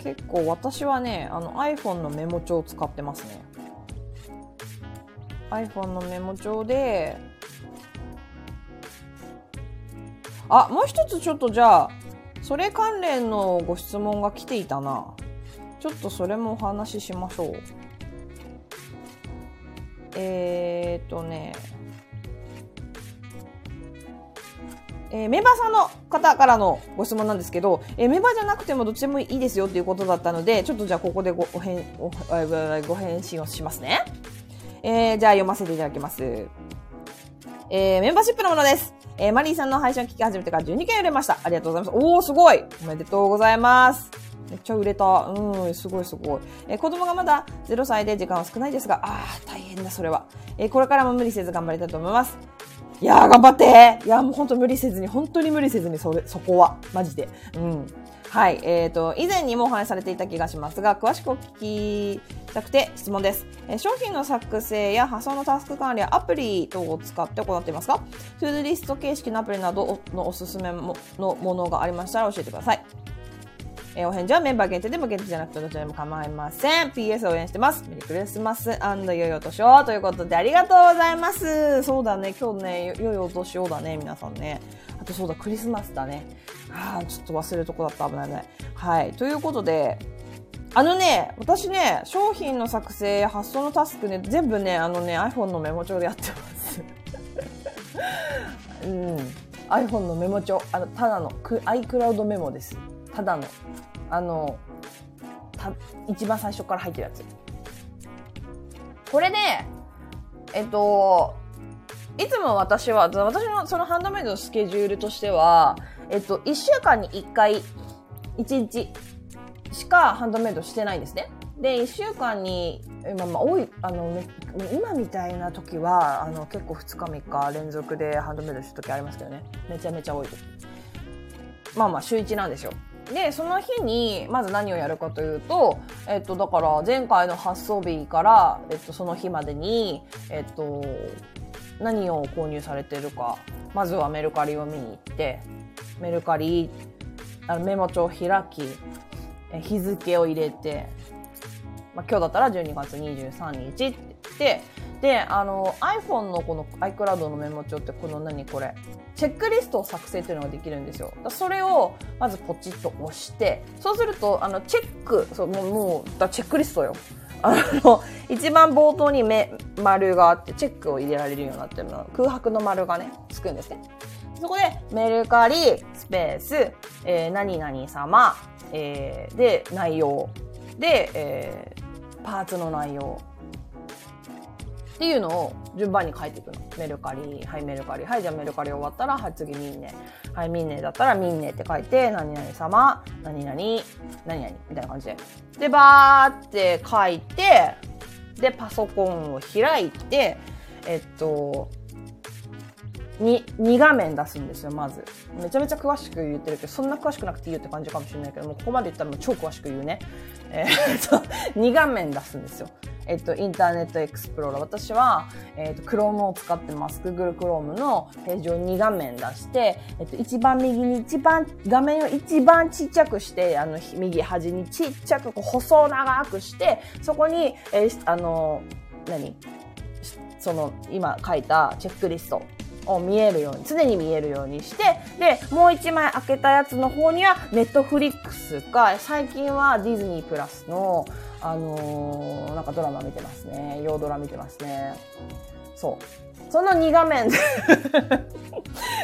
結構私はねあの iPhone のメモ帳を使ってますね。iPhone のメモ帳で。あもう一つちょっとじゃあそれ関連のご質問が来ていたな。ちょっとそれもお話ししましょう。えー、っとね。えー、メンバーさんの方からのご質問なんですけど、えー、メンバーじゃなくてもどっちでもいいですよっていうことだったので、ちょっとじゃあここでごご返ごご返信をしますね。えー、じゃあ読ませていただきます。えー、メンバーシップのものです。えー、マリーさんの配信を聞き始めてから12件売れました。ありがとうございます。おー、すごいおめでとうございます。めっちゃ売れた。うん、すごいすごい。えー、子供がまだ0歳で時間は少ないですが、あー、大変だ、それは。えー、これからも無理せず頑張りたいと思います。いやー、頑張っていやー、もう本当無理せずに、本当に無理せずに、それ、そこは。マジで。うん。はい。えっ、ー、と、以前にもお話しされていた気がしますが、詳しくお聞きしたくて質問です。え、商品の作成や発送のタスク管理やアプリ等を使って行っていますかトゥードリスト形式のアプリなどのおすすめのものがありましたら教えてください。え、お返事はメンバー限定でも限定じゃなくてどちらでも構いません。PS 応援してます。メリークリスマス良いお年をということでありがとうございます。そうだね、今日ね、良いお年をだね、皆さんね。あとそうだ、クリスマスだね。ああ、ちょっと忘れるとこだった。危ないね。はい。ということで、あのね、私ね、商品の作成発送のタスクね、全部ね、あのね、iPhone のメモ帳でやってます。<laughs> うん。iPhone のメモ帳。あの、ただの、iCloud メモです。ただの。あの、た、一番最初から入ってるやつ。これで、えっと、いつも私は、私のそのハンドメイドのスケジュールとしては、えっと、1週間に1回、1日しかハンドメイドしてないんですね。で、1週間に、まあ、まあ、多い、あの、今みたいな時は、あの、結構2日3日連続でハンドメイドした時ありますけどね。めちゃめちゃ多い時。まあまあ、週1なんですよ。で、その日に、まず何をやるかというと、えっと、だから、前回の発送日から、えっと、その日までに、えっと、何を購入されてるか、まずはメルカリを見に行って、メルカリ、あのメモ帳を開き、日付を入れて、まあ、今日だったら12月23日って言って、で、あの、iPhone のこの iCloud のメモ帳ってこの何これ、チェックリストを作成っていうのができるんですよ。それをまずポチッと押して、そうすると、あの、チェック、そう、もう、もう、だチェックリストよ。あの、一番冒頭に目、丸があって、チェックを入れられるようになってるの。空白の丸がね、つくんですね。そこで、メルカリ、スペース、えー、何々様、えー、で、内容。で、えー、パーツの内容。っていうのを順番に書いていくの。メルカリ、はい、メルカリ、はい、じゃあメルカリ終わったら、はい、次ミンネ。はい、ミンネだったらミンネって書いて、何々様、何々、何々、みたいな感じで。で、バーって書いて、で、パソコンを開いて、えっと、に、2画面出すんですよ、まず。めちゃめちゃ詳しく言ってるけど、そんな詳しくなくていいよって感じかもしれないけども、ここまで言ったらもう超詳しく言うね。えー、っと、2画面出すんですよ。えっと、インターネットエクスプローラー。私は、えっと、Chrome を使ってます。Google Chrome のページを2画面出して、えっと、一番右に一番、画面を一番ちっちゃくして、あの、右端にちっちゃく、こう細長くして、そこに、えー、あの、何？その、今書いたチェックリストを見えるように、常に見えるようにして、で、もう一枚開けたやつの方には、ネットフリックスか、最近はディズニープラスの、あのー、なんかドラマ見てますね。洋ドラ見てますね。そう。その2画面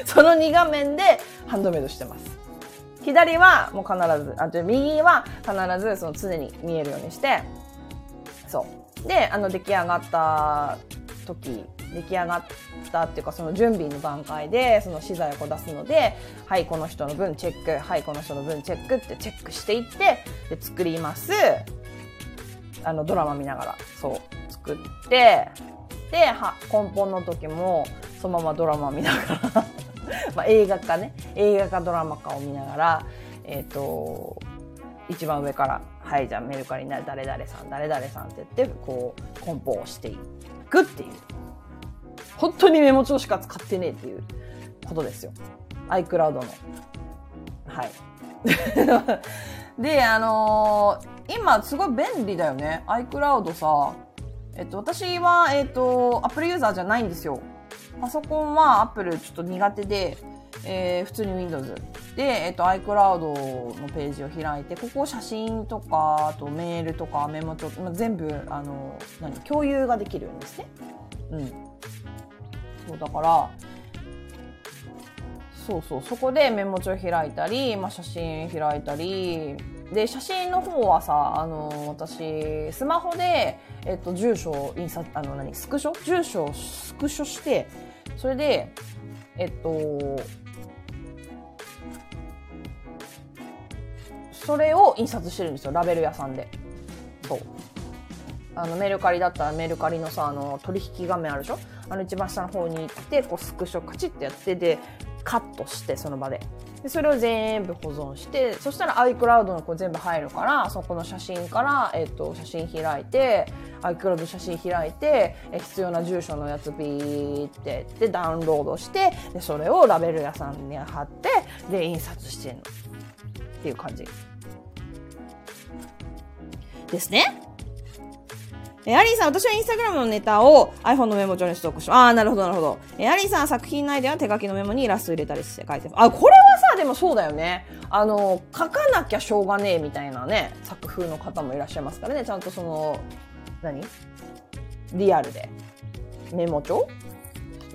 その2画面で <laughs> ハンドメイドしてます。左はもう必ず、あ、と右は必ずその常に見えるようにして、そう。で、あの出来上がった時、出来上がったっていうかその準備の段階でその資材を出すので、はい、この人の分チェック、はい、この人の分チェックってチェックしていって、で、作ります。あの、ドラマ見ながら、そう、作って、で、は、根本の時も、そのままドラマ見ながら <laughs> まあ映画かね、映画かドラマかを見ながら、えっ、ー、と、一番上から、はい、じゃあメルカリなる誰々さん、誰々さんって言って、こう、梱包をしていっくっていう。本当にメモ帳しか使ってねえっていうことですよ。iCloud の。はい。<laughs> で、あのー、今すごい便利だよね。iCloud さ、えっと、私は、えっと、Apple ユーザーじゃないんですよ。パソコンは Apple ちょっと苦手で、えー、普通に Windows で、えっと、iCloud のページを開いて、ここ写真とか、あとメールとかメモ帳、まあ、全部、あの、何、共有ができるんですね。うん。そう、だから、そうそう、そこでメモ帳開いたり、まあ、写真開いたり、で、写真の方はさ、あの、私、スマホで、えっと、住所を印刷、あの、何、スクショ？住所をスクショして、それで、えっと、それを印刷してるんですよ、ラベル屋さんで。そう。あの、メルカリだったらメルカリのさ、あの、取引画面あるでしょ？あの一番下の方に行って、こう、スクショカチッてやって、で、カットしてその場ででそれを全部保存してそしたら iCloud のこう全部入るからそこの写真から、えっと、写真開いて iCloud 写真開いてえ必要な住所のやつピーってでダウンロードしてでそれをラベル屋さんに貼ってで印刷してんのっていう感じですね。えー、アリーさん、私はインスタグラムのネタを iPhone のメモ帳にストックしああ、なるほど、なるほど。えー、アリーさん、作品内では手書きのメモにイラスト入れたりして書いてあ、これはさ、でもそうだよね。あの、書かなきゃしょうがねえみたいなね、作風の方もいらっしゃいますからね。ちゃんとその、何？リアルで。メモ帳？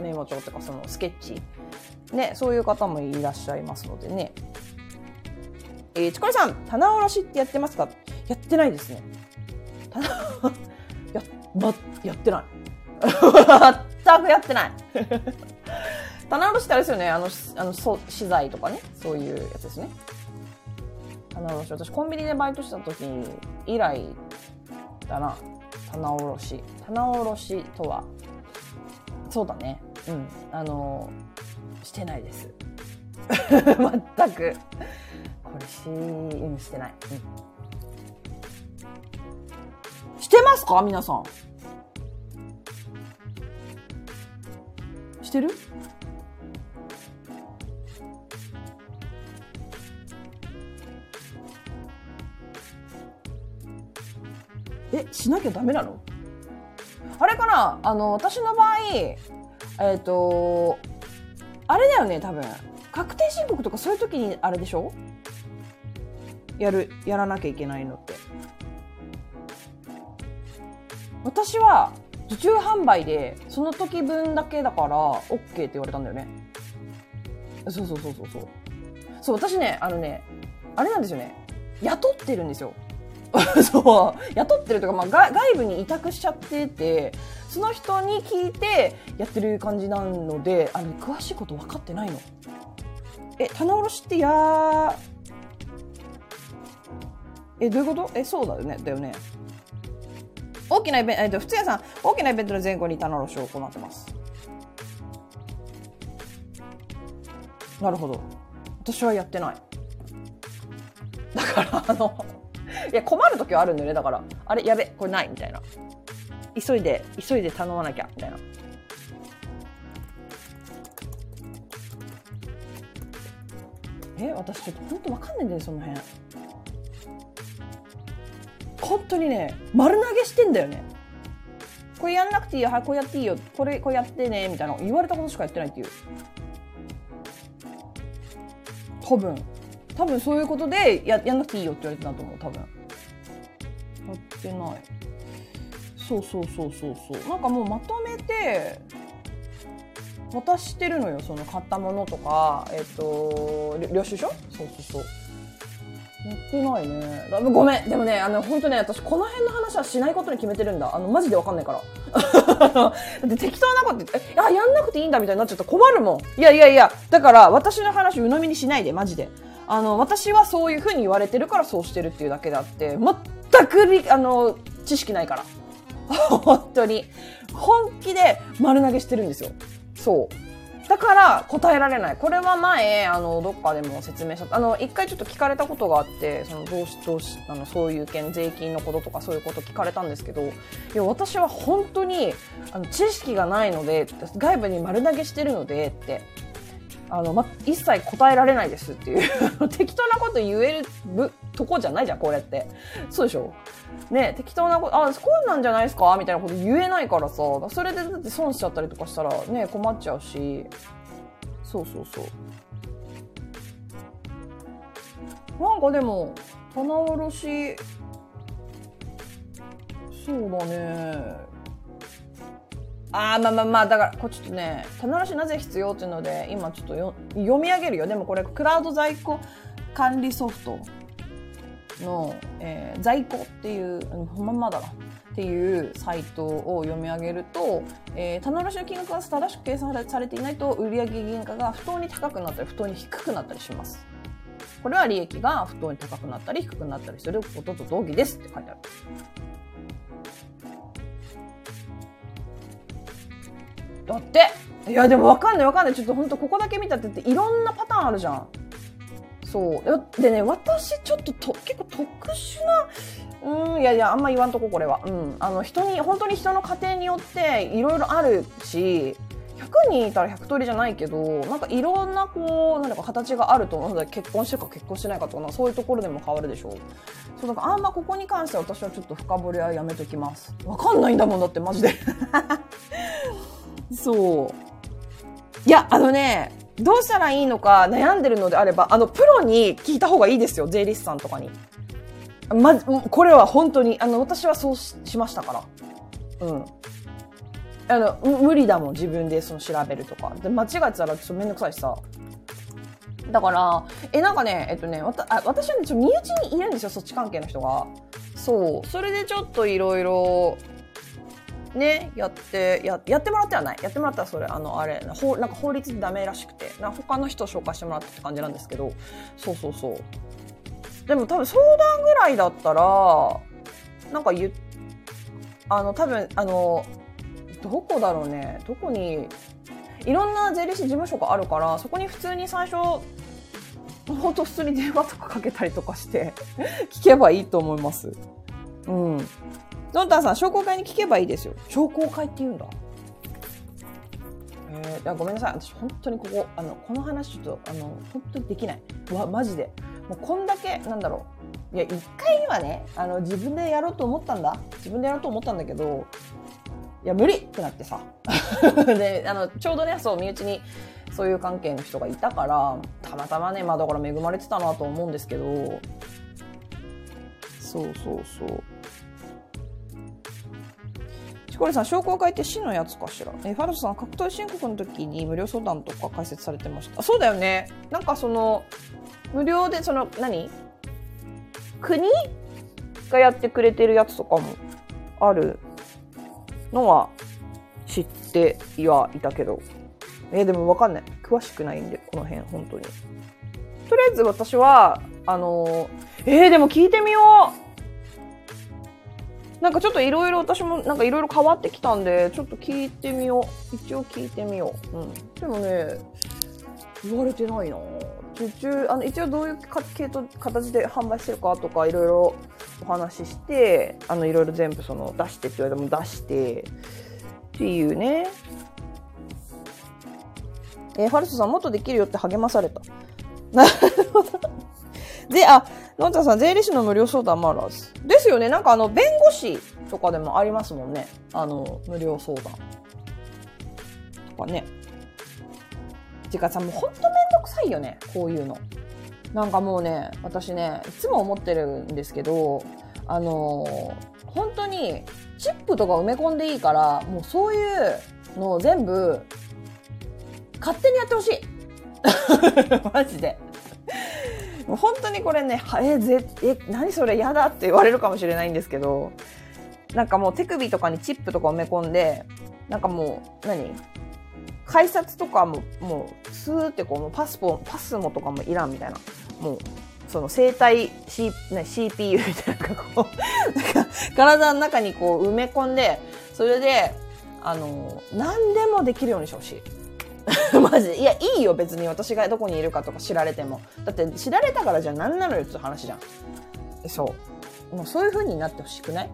メモ帳とかそのスケッチ？ね、そういう方もいらっしゃいますのでね。えー、ちこりさん、棚卸しってやってますか？やってないですね。棚 <laughs> ま、やってない。全くやってない。棚卸しってあれですよね。あの、あの、そ資材とかね。そういうやつですね。棚卸し。私、コンビニでバイトした時以来だな。棚卸し。棚卸しとは、そうだね。うん。あの、してないです。<laughs> 全く。これし、してない。うん。してますか？皆さん。してる？え、しなきゃダメなの？あれかな？あの、私の場合、えっ、と、あれだよね、多分。確定申告とかそういう時にあれでしょ？やる、やらなきゃいけないのって。私は受注販売でその時分だけだから OK って言われたんだよね。そうそうそうそうそう。そう、私ね、あのね、あれなんですよね。雇ってるんですよ。<laughs> そう雇ってるとか、まあ、外部に委託しちゃっててその人に聞いてやってる感じなのであの詳しいこと分かってないの。え棚卸しってやえどういうこと？えそうだよねだよね。大きなイベント、えっと、普通屋さん、大きなイベントの前後に棚卸しを行ってます。なるほど。私はやってない。だから、あの、いや、困る時はあるんだよね。だから、あれ、やべ、これない、みたいな。急いで、急いで頼まなきゃ、みたいな。え、私ちょっと本当わかんないんだよ、その辺。本当にね、丸投げしてんだよね。これやんなくていいよ、はい、こうやっていいよ、これ、こうやってね、みたいな。言われたことしかやってないっていう。多分。多分そういうことでややんなくていいよって言われてたと思う。多分。やってない。そうそうそうそうそう。なんかもうまとめて渡してるのよ。その買ったものとか。えっ、と領収書？そうそうそう。やってないね。ごめん。でもね、あの、本当ね、私、この辺の話はしないことに決めてるんだ。あの、マジでわかんないから。<laughs> だって適当なこと言って、あ、やんなくていいんだみたいになっちゃったら困るもん。いやいやいや、だから、私の話鵜呑みにしないで、マジで。あの、私はそういうふうに言われてるからそうしてるっていうだけであって、全く、あの、知識ないから。<laughs> 本当に。本気で丸投げしてるんですよ。そう。だから答えられない。これは前、あの、どっかでも説明した。あの、一回ちょっと聞かれたことがあって、その、どうし、どうし、あの、そういう件、税金のこととかそういうこと聞かれたんですけど、いや、私は本当に、あの、知識がないので、外部に丸投げしてるので、ってあの、ま、一切答えられないですっていう <laughs> 適当なこと言えるとこじゃないじゃん、これって。そうでしょ？ね、適当なこと、あ、こうなんじゃないですか？みたいなこと言えないからさ、それでだって損しちゃったりとかしたらね、困っちゃうし。そうそうそう。なんかでも、棚卸し、そうだね。ああ、まあまあまあ、だから、これちょっとね、棚卸しなぜ必要っていうので、今ちょっとよ読み上げるよ。でもこれ、クラウド在庫管理ソフトの、えー、在庫っていう、ほんままだな。っていうサイトを読み上げると、えー、棚卸しの金額が正しく計算されていないと売上原価が不当に高くなったり不当に低くなったりします。これは利益が不当に高くなったり低くなったりすることと同義ですって書いてある。だって。いやでも分かんない分かんない。ちょっと本当ここだけ見たってっていろんなパターンあるじゃん。そう。でね私ちょっとと結構特殊なうんいやいやあんま言わんとここれは。うん。あの人に本当に人の家庭によっていろいろあるし100人いたら100通りじゃないけどなんかいろんなこうなんか形があると思う。ので結婚してるか結婚してないかとかそういうところでも変わるでしょう。そうだからあんまここに関しては私はちょっと深掘りはやめときます。わかんないんだもんだってマジで。そう。いや、あのね、どうしたらいいのか悩んでるのであれば、あの、プロに聞いた方がいいですよ、税理士さんとかに。ま、これは本当に、あの、私はそうしましたから。うん。あの、無理だもん、自分でその調べるとか。で、間違えたらちょっとめんどくさいしさ。だから、え、なんかね、えっとね、わたあ私はね、ちょ身内にいるんですよ、そっち関係の人が。そう。それでちょっといろいろ、ね、やって、や、やってもらってはない。やってもらったらそれ、あの、あれ、法、なんか法律でダメらしくて、な他の人を紹介してもらったって感じなんですけど、そうそうそう。でも多分相談ぐらいだったら、なんか言あの、多分、あの、どこだろうね、どこに、いろんな税理士事務所があるから、そこに普通に最初、本当普通に電話とかかけたりとかして聞けばいいと思います。うん。ゾンタンさん、商工会に聞けばいいですよ。商工会って言うんだ。えー、ごめんなさい。私、本当にここ、あの、この話ちょっと、あの、本当にできない。わ、マジで。もうこんだけ、なんだろう。いや、一回はね、あの、自分でやろうと思ったんだ。自分でやろうと思ったんだけど、いや、無理ってなってさ。<laughs> で、あの、ちょうどね、そう、身内に、そういう関係の人がいたから、たまたまね、まあだから恵まれてたなと思うんですけど、そうそうそう。チコリさん、商工会って市のやつかしら？え、ファルトさん、格闘申告の時に無料相談とか解説されてました。あ、そうだよね。なんかその、無料で、その、何？国がやってくれてるやつとかもあるのは知ってはいたけど。え、でもわかんない。詳しくないんで、この辺、本当に。とりあえず私は、あのー、えー、でも聞いてみようなんかちょっといろいろ私もなんかいろいろ変わってきたんで、ちょっと聞いてみよう。一応聞いてみよう。うん。でもね、言われてないな受注、あの、一応どういう系統、形で販売してるかとかいろいろお話しして、あの、いろいろ全部その出してって言われても出して、っていうね。えー、ファルソさんもっとできるよって励まされた。なるほど。で、あ、のんたさん、税理士の無料相談もあるはず。ですよね。なんかあの、弁護士とかでもありますもんね。あの、無料相談。とかね。てかさ、もうほんとめんどくさいよね。こういうの。なんかもうね、私ね、いつも思ってるんですけど、あの本当に、チップとか埋め込んでいいから、もうそういうのを全部、勝手にやってほしい。<laughs> マジで。もう本当にこれね、え、ぜ、え、何それ嫌だって言われるかもしれないんですけど、なんかもう手首とかにチップとか埋め込んで、なんかもう、何？改札とかも、もう、スーってこう、パスポ、パスモとかもいらんみたいな。もう、その生体、C ね、CPU みたいな、こう、なんか体の中にこう埋め込んで、それで、あの、何でもできるようにしてほしい。<laughs> マジ。いや、いいよ、別に私がどこにいるかとか知られても。だって、知られたからじゃ何なのよって話じゃん。そう。もうそういう風になってほしくない？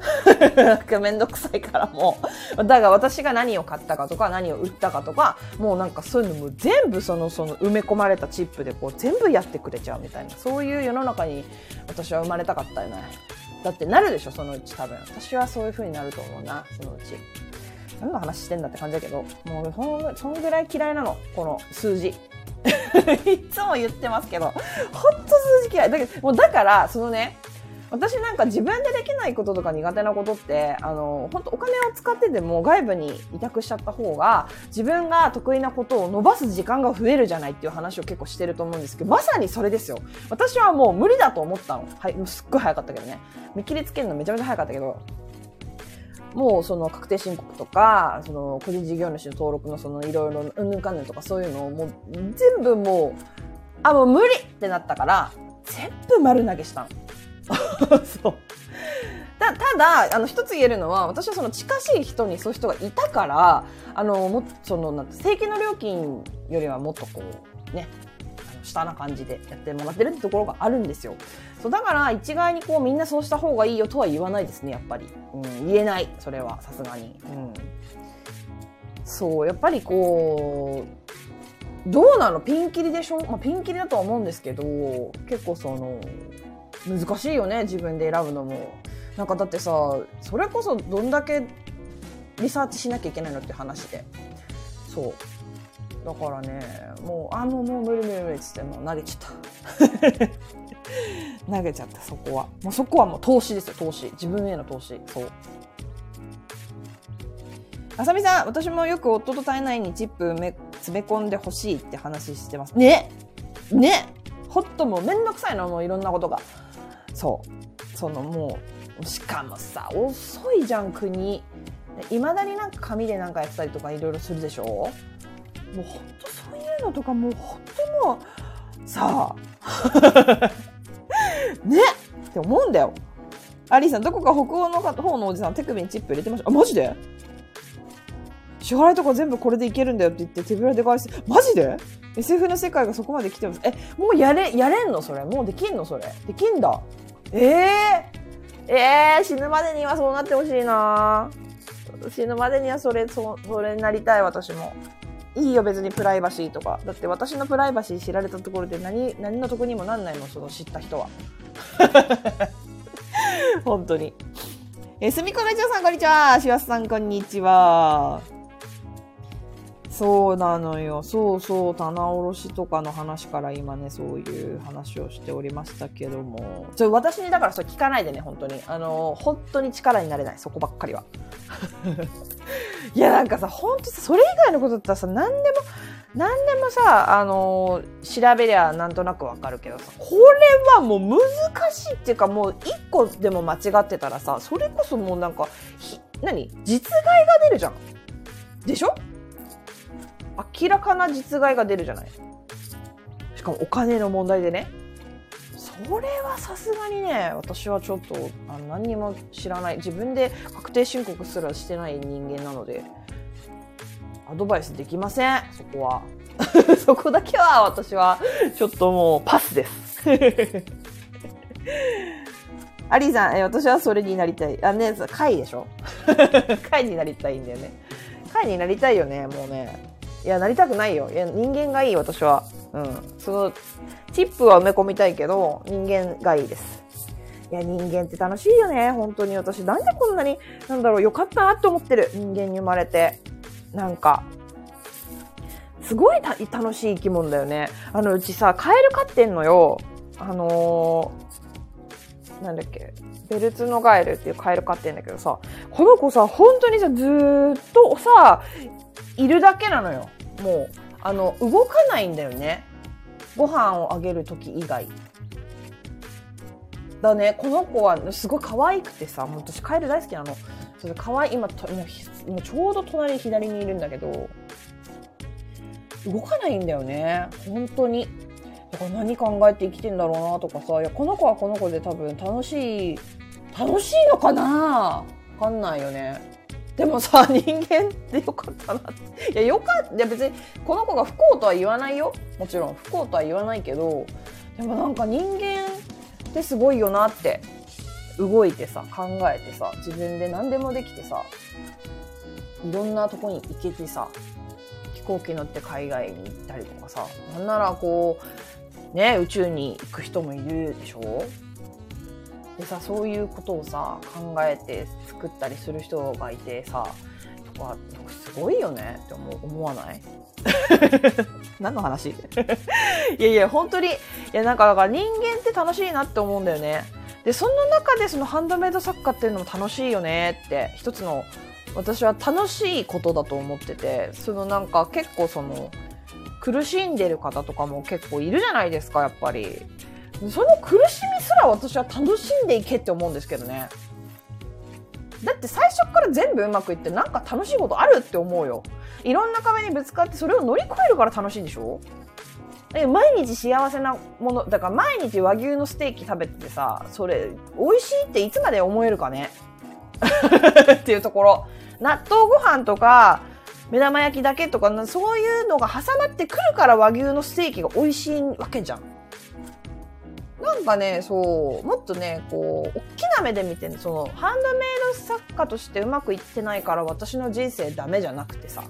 <laughs> なんかめんどくさいからもう。だから私が何を買ったかとか何を売ったかとか、もうなんかそういうのも全部その、その埋め込まれたチップでこう全部やってくれちゃうみたいな。そういう世の中に私は生まれたかったよね。だってなるでしょ、そのうち多分。私はそういう風になると思うな、そのうち。何の話してんだって感じだけど、もうそんそんぐらい嫌いなの、この数字。<laughs> いつも言ってますけど、ほんと数字嫌い。だけど、もうだから、そのね、私なんか自分でできないこととか苦手なことって、あの、本当お金を使ってでも外部に委託しちゃった方が、自分が得意なことを伸ばす時間が増えるじゃないっていう話を結構してると思うんですけど、まさにそれですよ。私はもう無理だと思ったの。はい、すっごい早かったけどね。見切りつけるのめちゃめちゃ早かったけど、もうその確定申告とか、その個人事業主の登録のそのいろいろうんぬんかんぬんとかそういうのをもう全部もう、あ、もう無理ってなったから、全部丸投げしたの。<laughs> そう。ただ、あの、一つ言えるのは、私はその近しい人にそういう人がいたから、あの、もその、なん正規の料金よりはもっとこう、ね、下な感じでやってもらってるってところがあるんですよ。そうだから一概にこうみんなそうした方がいいよとは言わないですね、やっぱり。うん、言えない、それはさすがに。うん。そう、やっぱりこう、どうなの？ピンキリでしょ？まあ、ピンキリだとは思うんですけど、結構その、難しいよね、自分で選ぶのも。なんかだってさ、それこそどんだけリサーチしなきゃいけないのって話で。そう。だからね、もう、あ、もう、もう無理無理無理っつってもう投げちゃった。<laughs> 投げちゃった、そこは。もうそこはもう投資ですよ、投資。自分への投資。そう。あさみさん、私もよく夫と体内にチップめ詰め込んでほしいって話してます。ね？ね？ほっともうめんどくさいの、もういろんなことが。そう。そのもう、しかもさ、遅いじゃん、国。いまだになんか紙でなんかやってたりとかいろいろするでしょ？もうほんとそういうのとかもうほんともうさあ <laughs> ねって思うんだよ。アリーさん、どこか北欧の方のおじさん手首にチップ入れてました。あ、マジで？支払いとか全部これでいけるんだよって言って手ぶらで返す。マジで？SF の世界がそこまで来てます。え、もうやれ、やれんの？それ。もうできんの？それ。できんだ。ええー、えー、死ぬまでにはそうなってほしいな死ぬまでにはそれ、そ、それになりたい、私も。いいよ、別にプライバシーとか。だって私のプライバシー知られたところで何、何の得にもなんないもん、その知った人は。<laughs> 本当に。えすみこラジオさん、こんにちは。しわすさん、こんにちは。そうなのよ。そうそう、棚卸しとかの話から今ね、そういう話をしておりましたけども。ちょ、私にだからそれ聞かないでね、本当に。あの、本当に力になれない、そこばっかりは。いや、なんかさ、本当さ、それ以外のことだったらさ、何でも、何でもさ、あの調べりゃなんとなくわかるけどさ、これはもう難しいっていうか、もう一個でも間違ってたらさ、それこそもうなんか、ひ、何？実害が出るじゃん。でしょ？明らかな実害が出るじゃないしかもお金の問題でね。それはさすがにね、私はちょっとあ何にも知らない。自分で確定申告すらしてない人間なので、アドバイスできません、そこは。<laughs> そこだけは私はちょっともうパスです。<laughs> アリーさん、え私はそれになりたい。あ、ね、貝でしょ？<laughs> 貝になりたいんだよね。貝になりたいよね、もうね。いや、なりたくないよ。いや、人間がいい、私は。うん。その、チップは埋め込みたいけど、人間がいいです。いや、人間って楽しいよね。本当に私。なんでこんなに、なんだろう、よかったなって思ってる。人間に生まれて。なんか、すごい楽しい生き物だよね。あの、うちさ、カエル飼ってんのよ。あのー、なんだっけ。ベルツノガエルっていうカエル飼ってんだけどさ、この子さ、本当にさ、ずーっとさ、いるだけなのよ。もう、あの、動かないんだよね。ご飯をあげる時以外。だね、この子はすごい可愛くてさ、もう私カエル大好きなの。それ可愛い、今、もうちょうど隣左にいるんだけど、動かないんだよね。本当に。だから何考えて生きてんだろうなとかさ、いや、この子はこの子で多分楽しい、楽しいのかな？わかんないよね。でもさ、<laughs> 人間ってよかったなって。いや、よかった。いや、別に、この子が不幸とは言わないよ。もちろん、不幸とは言わないけど、でもなんか人間ってすごいよなって。動いてさ、考えてさ、自分で何でもできてさ、いろんなとこに行けてさ、飛行機乗って海外に行ったりとかさ、なんならこう、ね、宇宙に行く人もいるでしょ？でさそういうことをさ考えて作ったりする人がいてさとかすごいよねって思思わない？<laughs> 何の話？<laughs> いやいや本当にいやなんかだから人間って楽しいなって思うんだよね。でその中でそのハンドメイド作家っていうのも楽しいよねって一つの私は楽しいことだと思っててそのなんか結構その苦しんでる方とかも結構いるじゃないですかやっぱり。その苦しみすら私は楽しんでいけって思うんですけどね。だって最初から全部うまくいってなんか楽しいことあるって思うよ。いろんな壁にぶつかってそれを乗り越えるから楽しいんでしょ？毎日幸せなもの、だから毎日和牛のステーキ食べててさ、それ美味しいっていつまで思えるかね？<laughs> っていうところ。納豆ご飯とか、目玉焼きだけとか、そういうのが挟まってくるから和牛のステーキが美味しいわけじゃん。なんかね、そう、もっとね、こう、大きな目で見て、その、ハンドメイド作家としてうまくいってないから私の人生ダメじゃなくてさ、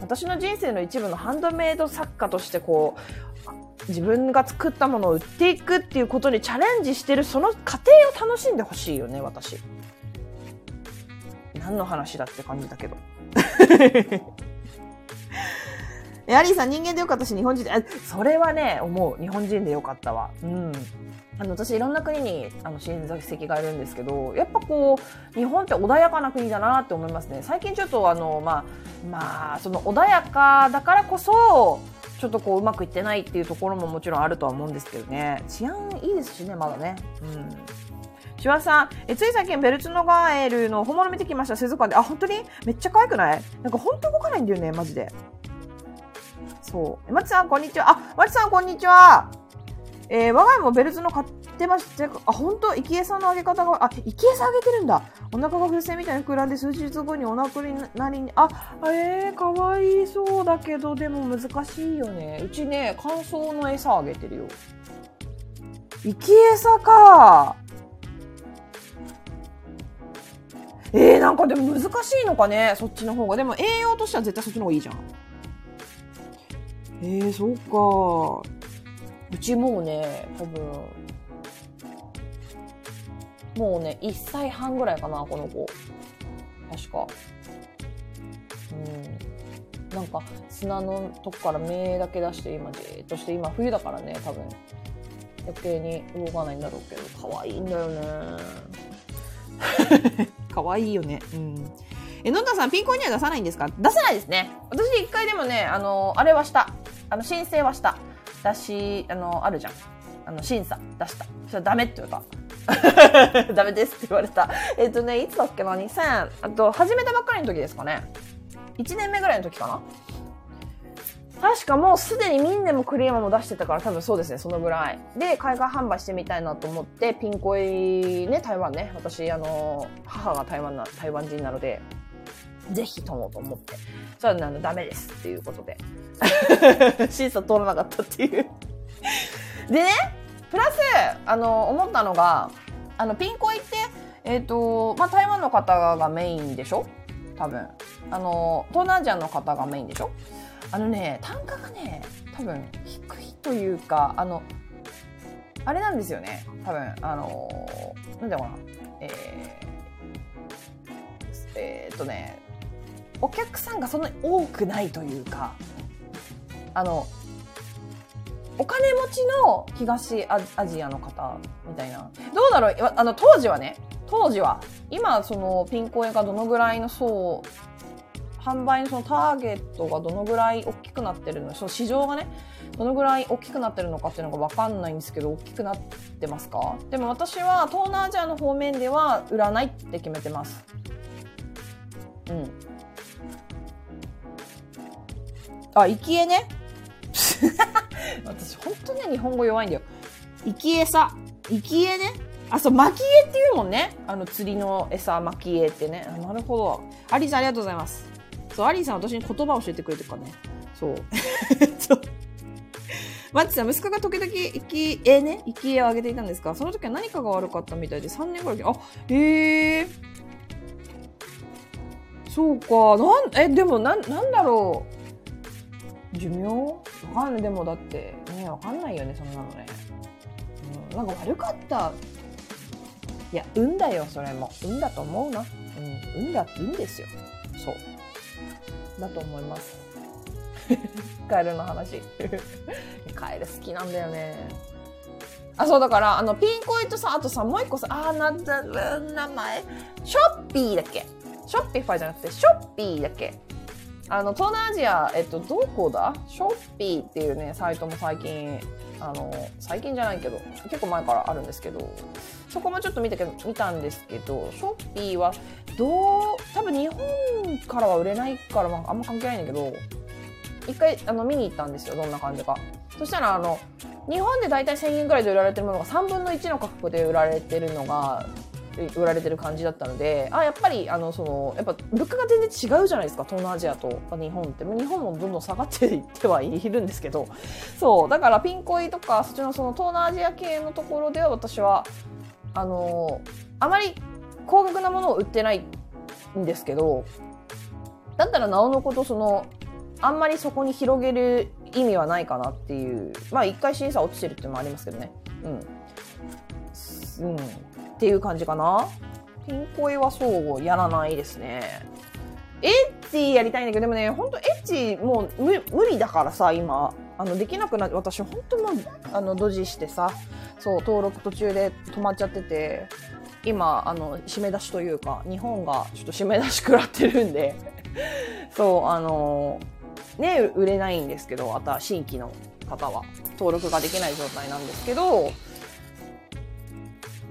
私の人生の一部のハンドメイド作家としてこう、自分が作ったものを売っていくっていうことにチャレンジしてるその過程を楽しんでほしいよね、私。何の話だって感じだけど。<laughs> え、アリーさん人間でよかったし、日本人で、それはね、思う。日本人でよかったわ。うん。あの、私いろんな国に、あの、親戚がいるんですけど、やっぱこう、日本って穏やかな国だなって思いますね。最近ちょっとあの、まあ、まあ、その穏やかだからこそ、ちょっとこう、うまくいってないっていうところももちろんあるとは思うんですけどね。治安いいですしね、まだね。うん。シワさん、え、つい最近ベルツノガエルの本物見てきました、水族館で。あ、本当に？めっちゃ可愛くない？なんか本当動かないんだよね、マジで。そう。まちさん、こんにちは。あ、まちさん、こんにちは。えー、我が家もベルツの飼ってました。あ、本当池江さんの上げ方が、あ、池江さん上げてるんだ。お腹が風船みたいに膨らんで数日後にお腹になりに、あ、えー、かわいそうだけど、でも難しいよね。うちね、乾燥の餌あげてるよ。池江さか。えー、なんかでも難しいのかね、そっちの方が。でも栄養としては絶対そっちの方がいいじゃん。えー、そうか。うちもうね、多分、もうね、1歳半ぐらいかな、この子。確か。うん。なんか、砂のとこから目だけ出して、今、じーっとして、今、冬だからね、多分。余計に動かないんだろうけど、可愛いんだよね。<laughs> 可愛いよね。うん。え、のんたさん、ピンコイには出さないんですか？出さないですね。私、一回でもね、あの、あれはした。あの、申請はした。だし、あの、あるじゃん。あの、審査出した。それダメって言われた。<laughs> ダメですって言われた。えっとね、いつだっけな ?2000、あと、始めたばっかりの時ですかね。1年目ぐらいの時かな確かもうすでにミンネもクリームも出してたから多分そうですね、そのぐらい。で、海外販売してみたいなと思って、ピンコイね、台湾ね。私、あの、母が台湾な、台湾人なので、ぜひともと思って。それはダメですっていうことで。<laughs> 審査通らなかったっていうでね、プラス、あの、思ったのが、あの、ピンコイって、えっ、ー、と、まあ、台湾の方がメインでしょ？多分。あの、東南アジアの方がメインでしょ？あのね、単価がね、多分、低いというか、あの、あれなんですよね。多分、あの、なんだろうな。えー、えー、っとね、お客さんがそんなに多くないというか、あの、お金持ちの東アジアの方みたいな。どうだろう？あの、当時はね、当時は、今、その、ピンコエがどのぐらいの層、販売のそのターゲットがどのぐらい大きくなってるの、その市場がね、どのぐらい大きくなってるのかっていうのがわかんないんですけど、大きくなってますか？でも私は東南アジアの方面では売らないって決めてます。うん。あ、生きえね。<laughs> 私、ほんとね、日本語弱いんだよ。生き餌。生きえね。あ、そう、巻き絵っていうもんね。あの、釣りの餌、巻き絵ってね。なるほど。アリーさん、ありがとうございます。そう、アリーさん、私に言葉教えてくれてるからね。そう。<laughs> そう。マッチさん、息子が時々、生き絵ね、生き絵をあげていたんですかその時は何かが悪かったみたいで、3年ぐらいあ、へえ。そうか。なん、え、でも、なん、なんだろう。寿命？わかんない。でもだって、ね、わかんないよね、そんなのね。うん、なんか悪かった。いや、運だよ、それも。運だと思うな。うん、運だ、運ですよ。そう。だと思います。<laughs> カエルの話。<laughs> カエル好きなんだよね。あ、そうだから、あの、ピンコイとさ、あとさ、もう一個さ、あー、なんだ、名前。ショッピーだっけ？ショッピファイじゃなくて、ショッピーだっけ？あの、東南アジア、えっと、どこだ？ショッピーっていうね、サイトも最近、あの、最近じゃないけど、結構前からあるんですけど、そこもちょっと見たけど、見たんですけど、ショッピーは、どう、多分日本からは売れないから、まあ、あんま関係ないんだけど、一回、あの、見に行ったんですよ、どんな感じか。そしたら、あの、日本で大体1000円ぐらいで売られてるものが3分の1の価格で売られてるのが、売られてる感じだったのであやっぱりあのそのやっぱ物価が全然違うじゃないですか東南アジアと日本って。日本もどんどん下がっていってはいるんですけど。そうだからピンコイとかそっちのその東南アジア系のところでは私はあのあまり高額なものを売ってないんですけどだったらなおのことそのあんまりそこに広げる意味はないかなっていう。まあ一回審査落ちてるっていうのもありますけどね。うん、うん、っていう感じかな。ピンコイはそうやらないですね。エッチやりたいんだけど、でもね、ほんとエッチもう無理だからさ、今。あの、できなくなって、私ほんともう、あの、ドジしてさ、そう、登録途中で止まっちゃってて、今、あの、締め出しというか、日本がちょっと締め出し食らってるんで、<laughs> そう、あの、ね、売れないんですけど、あとは新規の方は登録ができない状態なんですけど、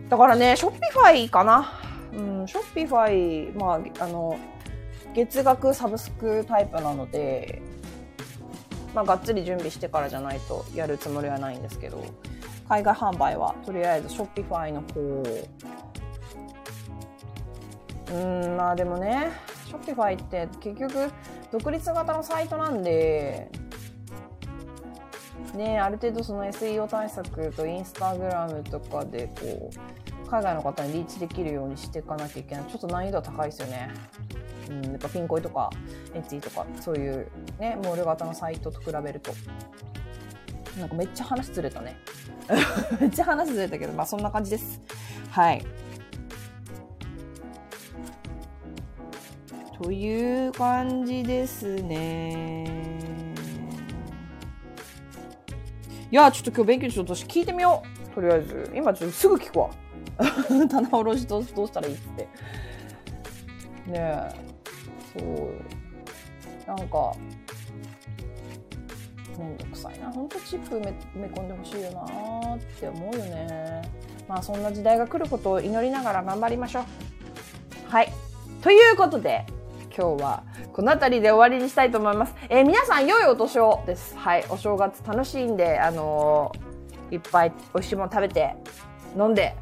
だからね、ショッピファイかな。うん、ショッピファイ、まあ、あの、月額サブスクタイプなので、まあ、がっつり準備してからじゃないとやるつもりはないんですけど、海外販売は、とりあえず、ショッピファイの方。うん、まあでもね、ショッピファイって結局、独立型のサイトなんで、ね、ある程度その SEO 対策とインスタグラムとかでこう海外の方にリーチできるようにしていかなきゃいけない。ちょっと難易度は高いですよね。うん、やっぱピンコイとかエッチとかそういうねモール型のサイトと比べると。なんかめっちゃ話ずれたね。<laughs> めっちゃ話ずれたけどまあそんな感じです。はい。という感じですね。いやちょっと今日勉強ちょっと私聞いてみよう。とりあえず。今ちょっとすぐ聞くわ。<laughs> 棚卸しどうしたらいいって。ねえ。そう。なんかめんどくさいな。ほんとチップ埋め込んでほしいよなって思うよね。まあそんな時代が来ることを祈りながら頑張りましょう。はい。ということで今日はこの辺りで終わりにしたいと思います。えー、皆さん良いお年をです。はい。お正月楽しいんで、あのー、いっぱい美味しいもの食べて、飲んで、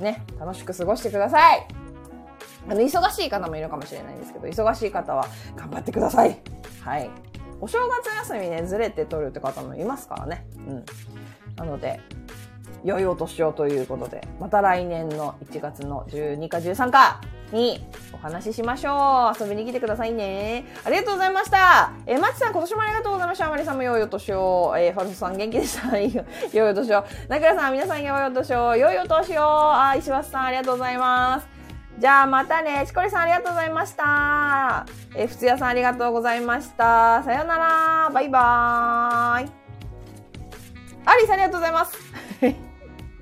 ね、楽しく過ごしてください。あの、忙しい方もいるかもしれないんですけど、忙しい方は頑張ってください。はい。お正月休みね、ずれて取るって方もいますからね。うん。なので、良いお年をということで、また来年の1月の12か13かにお話ししましょう。遊びに来てくださいね。ありがとうございました。えー、まちさん今年もありがとうございました。あまりさんも良いお年を。えー、ファルソさん元気でした。<laughs> 良いお年を。なくらさん皆さん良いお年を。良いお年を。あ、石橋さんありがとうございます。じゃあまたね。チコリさんありがとうございました。えー、ふつやさんありがとうございました。さよなら。バイバーイ。アリさんありがとうございます。